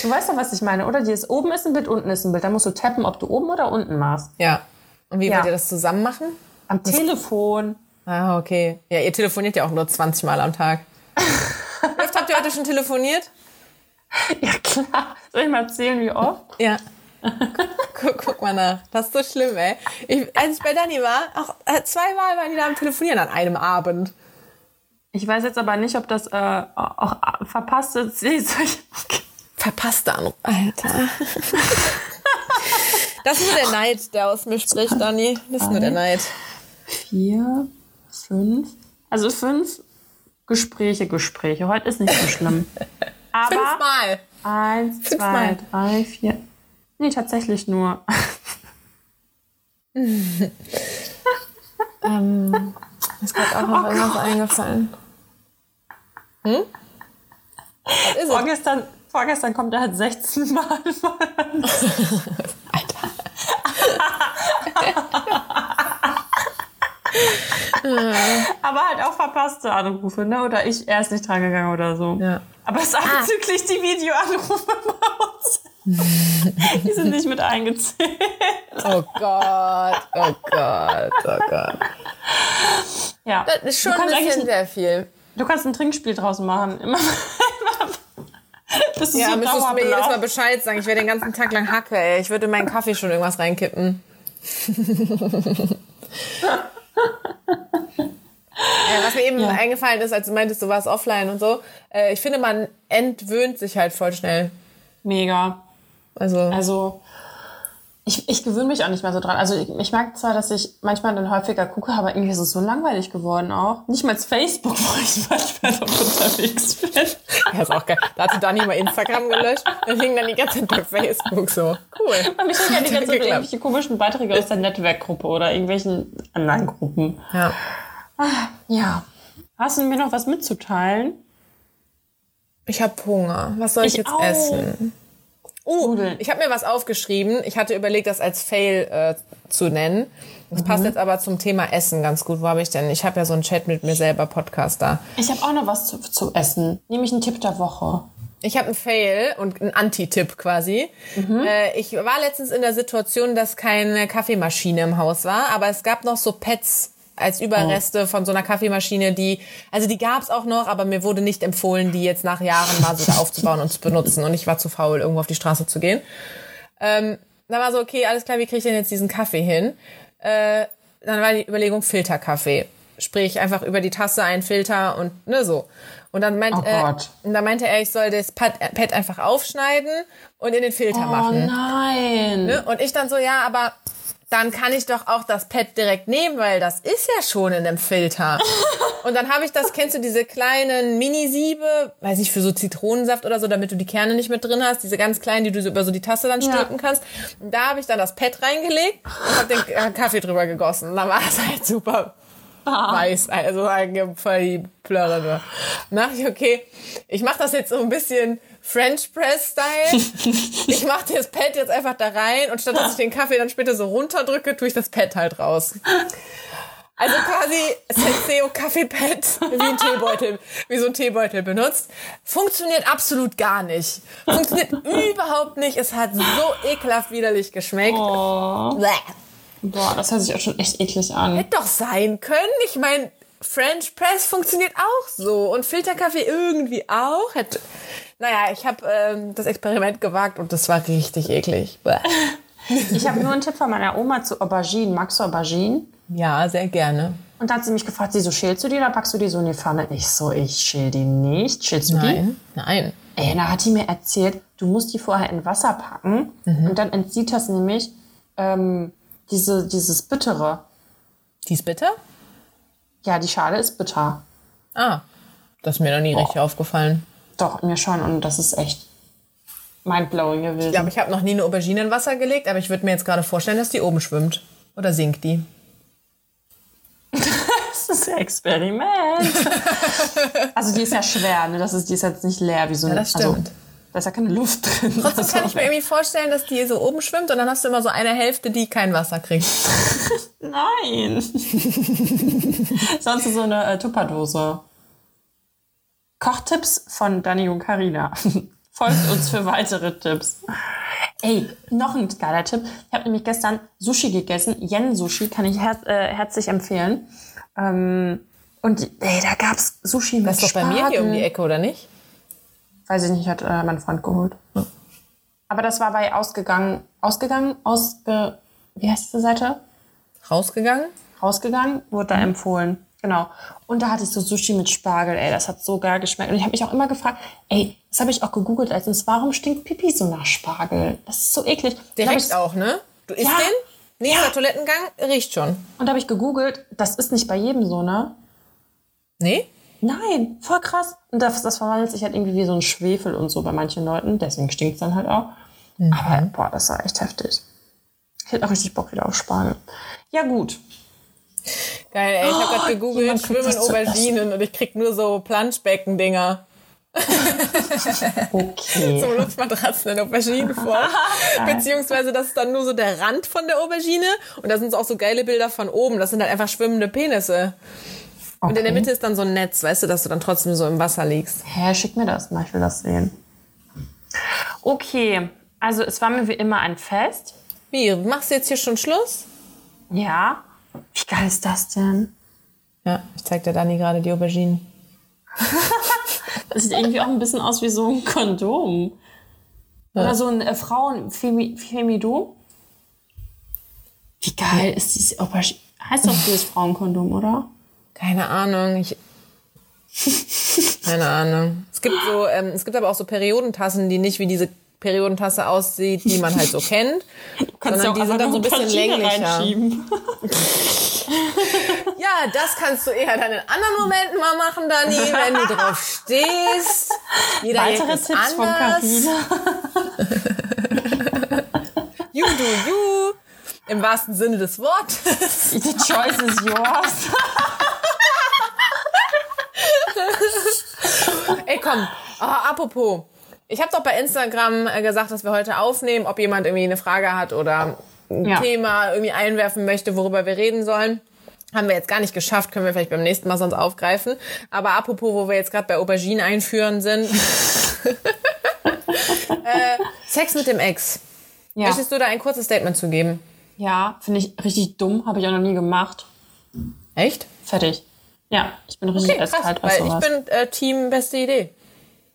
Du weißt doch, was ich meine, oder? Dieses oben ist ein Bild, unten ist ein Bild. Da musst du tappen, ob du oben oder unten machst. Ja. Und wie Ja. wollt ihr das zusammen machen? Am Telefon. Ah, okay. Ja, ihr telefoniert ja auch nur 20 Mal am Tag. (laughs) Wie oft habt ihr heute schon telefoniert? (laughs) Ja, klar. Soll ich mal erzählen, wie oft? Ja. Guck, guck mal nach. Das ist so schlimm, ey. Ich, als ich bei Dani war, auch äh, zweimal waren die da am Telefonieren an einem Abend. Ich weiß jetzt aber nicht, ob das äh, auch äh, (laughs) verpasste. Verpasste Anruf. Alter. (laughs) Das ist nur der Neid, der aus mir spricht, Dani. Das ist nur der Neid. Vier, fünf. Also fünf Gespräche, Gespräche. Heute ist nicht so schlimm. Aber Fünfmal. eins, zwei, Fünfmal. drei, vier. Nee, tatsächlich nur. (laughs) Ähm, ist gerade auch noch irgendwas eingefallen. Hm? Was ist es? Vorgestern, vorgestern kommt er halt 16 Mal. (laughs) Alter. (laughs) (laughs) Aber halt auch verpasste Anrufe, ne? Oder ich, er ist nicht dran gegangen oder so. Ja. Aber es ist abzüglich die Videoanrufe bei uns. (laughs) die sind nicht mit eingezählt. Oh Gott, oh Gott, oh Gott. Ja. Das ist schon ein bisschen sehr viel. du kannst ein Trinkspiel draus machen. Immer. (laughs) das ist Ja, so müsstest du mir jedes Mal. Bescheid sagen. Ich werde den ganzen Tag lang hacke, ey. Ich würde in meinen Kaffee schon irgendwas reinkippen. Ja, was mir eben Ja. eingefallen ist, als du meintest, du warst offline und so. Äh, ich finde, man entwöhnt sich halt voll schnell. Mega. Also, Also, ich, ich gewöhne mich auch nicht mehr so dran. Also, ich, ich merke zwar, dass ich manchmal dann häufiger gucke, aber irgendwie ist es so langweilig geworden auch. Nicht mal Facebook, (laughs) wo ich manchmal noch unterwegs bin. ja, ist auch geil. Da hatte Dani mal Instagram gelöscht und hing dann die ganze Zeit bei Facebook so. Cool. Weil mich ja die ganze Zeit irgendwelche komischen Beiträge aus der Netzwerkgruppe oder irgendwelchen anderen Gruppen. Ja. Ja. Hast du mir noch was mitzuteilen? Ich habe Hunger. Was soll ich, Ich jetzt auch. essen? Uh, Nudeln. ich habe mir was aufgeschrieben. Ich hatte überlegt, das als Fail äh, zu nennen. Das passt Mhm. jetzt aber zum Thema Essen ganz gut. Wo habe ich denn? Ich habe ja so einen Chat mit mir selber Podcast da. Ich habe auch noch was zu, zu essen. Nämlich einen Tipp der Woche. Ich habe einen Fail und einen Anti-Tipp quasi. Äh, ich war letztens in der Situation, dass keine Kaffeemaschine im Haus war, aber es gab noch so Pets als Überreste von so einer Kaffeemaschine, die, also die gab's auch noch, aber mir wurde nicht empfohlen, die jetzt nach Jahren mal so da aufzubauen und zu benutzen. Und ich war zu faul, irgendwo auf die Straße zu gehen. Ähm, dann war so, okay, alles klar, wie kriege ich denn jetzt diesen Kaffee hin? Äh, dann war die Überlegung Filterkaffee. Sprich, einfach über die Tasse einen Filter und ne, so. Und dann, meint, Oh äh, und dann meinte er, ich soll das Pad, äh, Pad einfach aufschneiden und in den Filter Oh machen. nein. Ne? Und ich dann so, ja, aber dann kann ich doch auch das Pad direkt nehmen, weil das ist ja schon in dem Filter. (laughs) Und dann habe ich das, kennst du diese kleinen Mini-Siebe, weiß ich, für so Zitronensaft oder so, damit du die Kerne nicht mit drin hast, diese ganz kleinen, die du so über so die Tasse dann Ja. stülpen kannst. Und da habe ich dann das Pad reingelegt und habe den äh, Kaffee drüber gegossen. Und dann war das halt super weiß, also eigentlich voll die Plörre nur. Ich, okay, ich mache das jetzt so ein bisschen French Press Style. (laughs) Ich mache das Pad jetzt einfach da rein und statt dass ich den Kaffee dann später so runterdrücke, tue ich das Pad halt raus. Also quasi Senseo Kaffeepad wie ein Teebeutel, wie so ein Teebeutel benutzt. Funktioniert absolut gar nicht. Funktioniert überhaupt nicht. Es hat so ekelhaft widerlich geschmeckt. Oh. Boah, das hört sich auch schon echt eklig an. Hätte doch sein können. Ich meine, French Press funktioniert auch so und Filterkaffee irgendwie auch. Hätte, naja, ich habe ähm, das Experiment gewagt und das war richtig eklig. Ich habe nur einen Tipp von meiner Oma zu Auberginen. Magst du Auberginen? Ja, sehr gerne. Und da hat sie mich gefragt, wieso schälst du die oder packst du die so in die Pfanne? Ich so, ich schäl die nicht. Schälst du Nein, nein. die? Ey, da hat die mir erzählt, du musst die vorher in Wasser packen Mhm. und dann entzieht das nämlich ähm, diese, dieses Bittere. Die ist bitter? Ja, die Schale ist bitter. Ah, das ist mir noch nie richtig aufgefallen. Doch, mir schon. Und das ist echt mindblowing gewesen. Ich glaube, ich habe noch nie eine Aubergine in Wasser gelegt, aber ich würde mir jetzt gerade vorstellen, dass die oben schwimmt. Oder sinkt die? (laughs) Das ist ein Experiment. (laughs) also die ist ja schwer, ne? Das ist, die ist jetzt nicht leer wie so eine. das stimmt. Also, da ist ja keine Luft drin. Trotzdem Also, kann ich mir irgendwie vorstellen, dass die so oben schwimmt und dann hast du immer so eine Hälfte, die kein Wasser kriegt. (laughs) Nein. Sonst ist so eine äh, Tupperdose. Kochtipps von Dani und Karina. (laughs) Folgt uns für weitere Tipps. Ey, noch ein geiler Tipp. Ich habe nämlich gestern Sushi gegessen. Yen Sushi kann ich her äh, herzlich empfehlen. Ähm, und ey, da gab's Sushi mit Das ist doch bei mir hier um die. Ecke, oder nicht? Weiß ich nicht, hat äh, mein Freund geholt. Aber das war bei ausgegangen, ausgegangen, ausge, wie heißt diese Seite? Rausgegangen? rausgegangen, wurde da empfohlen. Genau. Und da hatte ich so Sushi mit Spargel, ey, das hat so geil geschmeckt. Und ich habe mich auch immer gefragt, ey, das habe ich auch gegoogelt letztens, warum stinkt Pipi so nach Spargel? Das ist so eklig. Direkt ich- auch, ne? Du isst Ja. den? Nächster Toilettengang riecht schon. Und da habe ich gegoogelt, das ist nicht bei jedem so, ne? Nee? Nein, voll krass. Und das, das verwandelt sich halt irgendwie wie so ein Schwefel und so bei manchen Leuten. Deswegen stinkt es dann halt auch. Aber boah, das war echt heftig. Ich hätte auch richtig Bock wieder auf Spargel. Ja, gut. Geil, ey, ich habe gerade Oh, gegoogelt, jemand kriegt schwimmen Auberginen und ich krieg nur so Planschbecken-Dinger. (laughs) Okay. So Luftmatratzen in Auberginen vor. (laughs) Beziehungsweise das ist dann nur so der Rand von der Aubergine und da sind auch so geile Bilder von oben. Das sind halt einfach schwimmende Penisse. Und in der Okay. Mitte ist dann so ein Netz, weißt du, dass du dann trotzdem so im Wasser liegst. Hä, schick mir das mal, ich will das sehen. Okay, also es war mir wie immer ein Fest. Wie, machst du jetzt hier schon Schluss? Ja. Wie geil ist das denn? Ja, ich zeig dir Dani gerade die Auberginen. Das sieht irgendwie auch ein bisschen aus wie so ein Kondom. Oder so ein äh, Frauen-Femidom. Wie geil ist dieses Aubergine? Heißt doch dieses Frauenkondom, oder? Keine Ahnung, ich, (laughs) Keine Ahnung. Es gibt so, ähm, es gibt aber auch so Periodentassen, die nicht wie diese Periodentasse aussieht, die man halt so (laughs) kennt, Kannst sondern du auch die sind dann so ein bisschen länglicher. reinschieben. (laughs) (laughs) Ja, das kannst du eher dann in anderen Momenten mal machen, Dani, wenn du drauf stehst. Jeder Weitere Tipps von anders. Carina. You do you. Im wahrsten Sinne des Wortes. The choice is yours. Ey, komm. Oh, apropos. Ich habe doch bei Instagram äh, gesagt, dass wir heute aufnehmen, ob jemand irgendwie eine Frage hat oder ein Ja. Thema irgendwie einwerfen möchte, worüber wir reden sollen. Haben wir jetzt gar nicht geschafft, können wir vielleicht beim nächsten Mal sonst aufgreifen. Aber apropos, wo wir jetzt gerade bei Aubergine einführen sind. (laughs) äh, Sex mit dem Ex. Ja, Möchtest du da ein kurzes Statement zu geben? ja finde ich richtig dumm. Habe ich auch noch nie gemacht. Echt? Fertig. Ja, ich bin richtig Okay, krass, eiskalt, weil ich bin äh, Team beste Idee.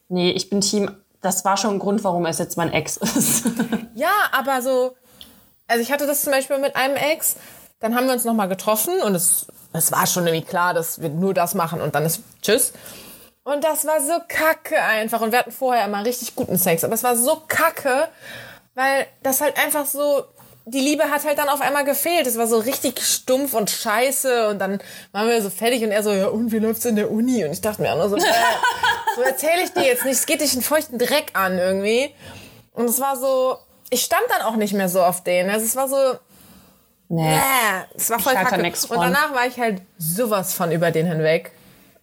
Nee, ich bin Team. Das war schon ein Grund, warum es jetzt mein Ex ist. (laughs) Ja, aber so, also ich hatte das zum Beispiel mit einem Ex, dann haben wir uns nochmal getroffen und es, es war schon irgendwie klar, dass wir nur das machen und dann ist Tschüss. Und das war so kacke einfach. Und wir hatten vorher immer richtig guten Sex, aber es war so kacke, weil das halt einfach so, die Liebe hat halt dann auf einmal gefehlt. Es war so richtig stumpf und scheiße und dann waren wir so fertig und er so, ja und wie läuft's in der Uni? Und ich dachte mir auch nur so, (laughs) äh, so erzähle ich dir jetzt nicht, es geht dich einen feuchten Dreck an irgendwie. Und es war so, ich stand dann auch nicht mehr so auf den. Also es war so, nee. äh, es war voll kacke. Und danach war ich halt sowas von über den hinweg.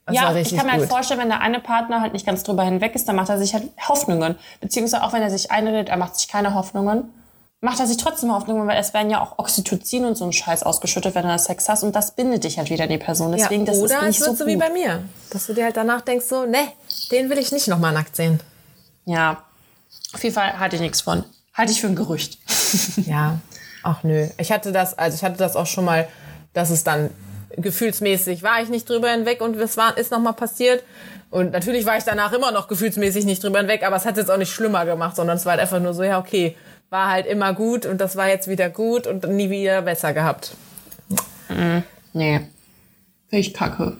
Das Ja, ich kann mir halt gut. vorstellen, wenn der eine Partner halt nicht ganz drüber hinweg ist, dann macht er sich halt Hoffnungen. Beziehungsweise auch wenn er sich einredet, er macht sich keine Hoffnungen, macht er sich trotzdem Hoffnungen, weil es werden ja auch Oxytocin und so ein Scheiß ausgeschüttet, wenn du Sex hast und das bindet dich halt wieder an die Person. Deswegen, das oder ist nicht es wird so so, wie bei mir, dass du dir halt danach denkst so, ne, den will ich nicht nochmal nackt sehen. Ja, auf jeden Fall halte ich nichts von. Halte ich für ein Gerücht. (laughs) Ja, ach nö. Ich hatte das, also ich hatte das auch schon mal, dass es dann gefühlsmäßig war ich nicht drüber hinweg und es war, ist nochmal passiert. Und natürlich war ich danach immer noch gefühlsmäßig nicht drüber hinweg, aber es hat jetzt auch nicht schlimmer gemacht, sondern es war halt einfach nur so, ja, okay, war halt immer gut und das war jetzt wieder gut und nie wieder besser gehabt. Nee. Finde ich kacke.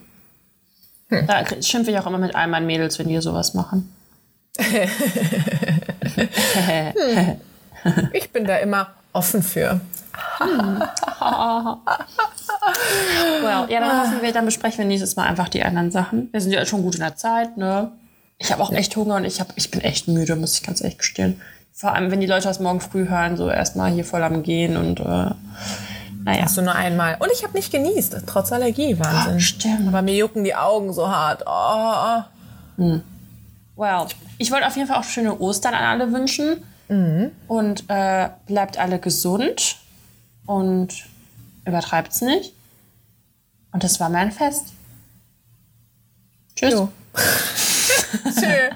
Da schimpfe ich auch immer mit all meinen Mädels, wenn die sowas machen. (laughs) Ich bin da immer offen für. (laughs) Well, ja, dann hoffen wir, dann besprechen wir nächstes Mal einfach die anderen Sachen. Wir sind ja schon gut in der Zeit, ne? Ich habe auch echt Hunger und ich, hab, ich bin echt müde, muss ich ganz ehrlich gestehen. Vor allem, wenn die Leute das morgen früh hören, so erstmal hier voll am Gehen und äh, naja. Hast du nur einmal. Und ich habe nicht genießt, trotz Allergie. Wahnsinn. Stimmt. Aber mir jucken die Augen so hart. Oh. Well, ich wollte auf jeden Fall auch schöne Ostern an alle wünschen. Und äh, bleibt alle gesund und übertreibt's nicht. Und das war mein Fest. Tschüss. (laughs) Tschö.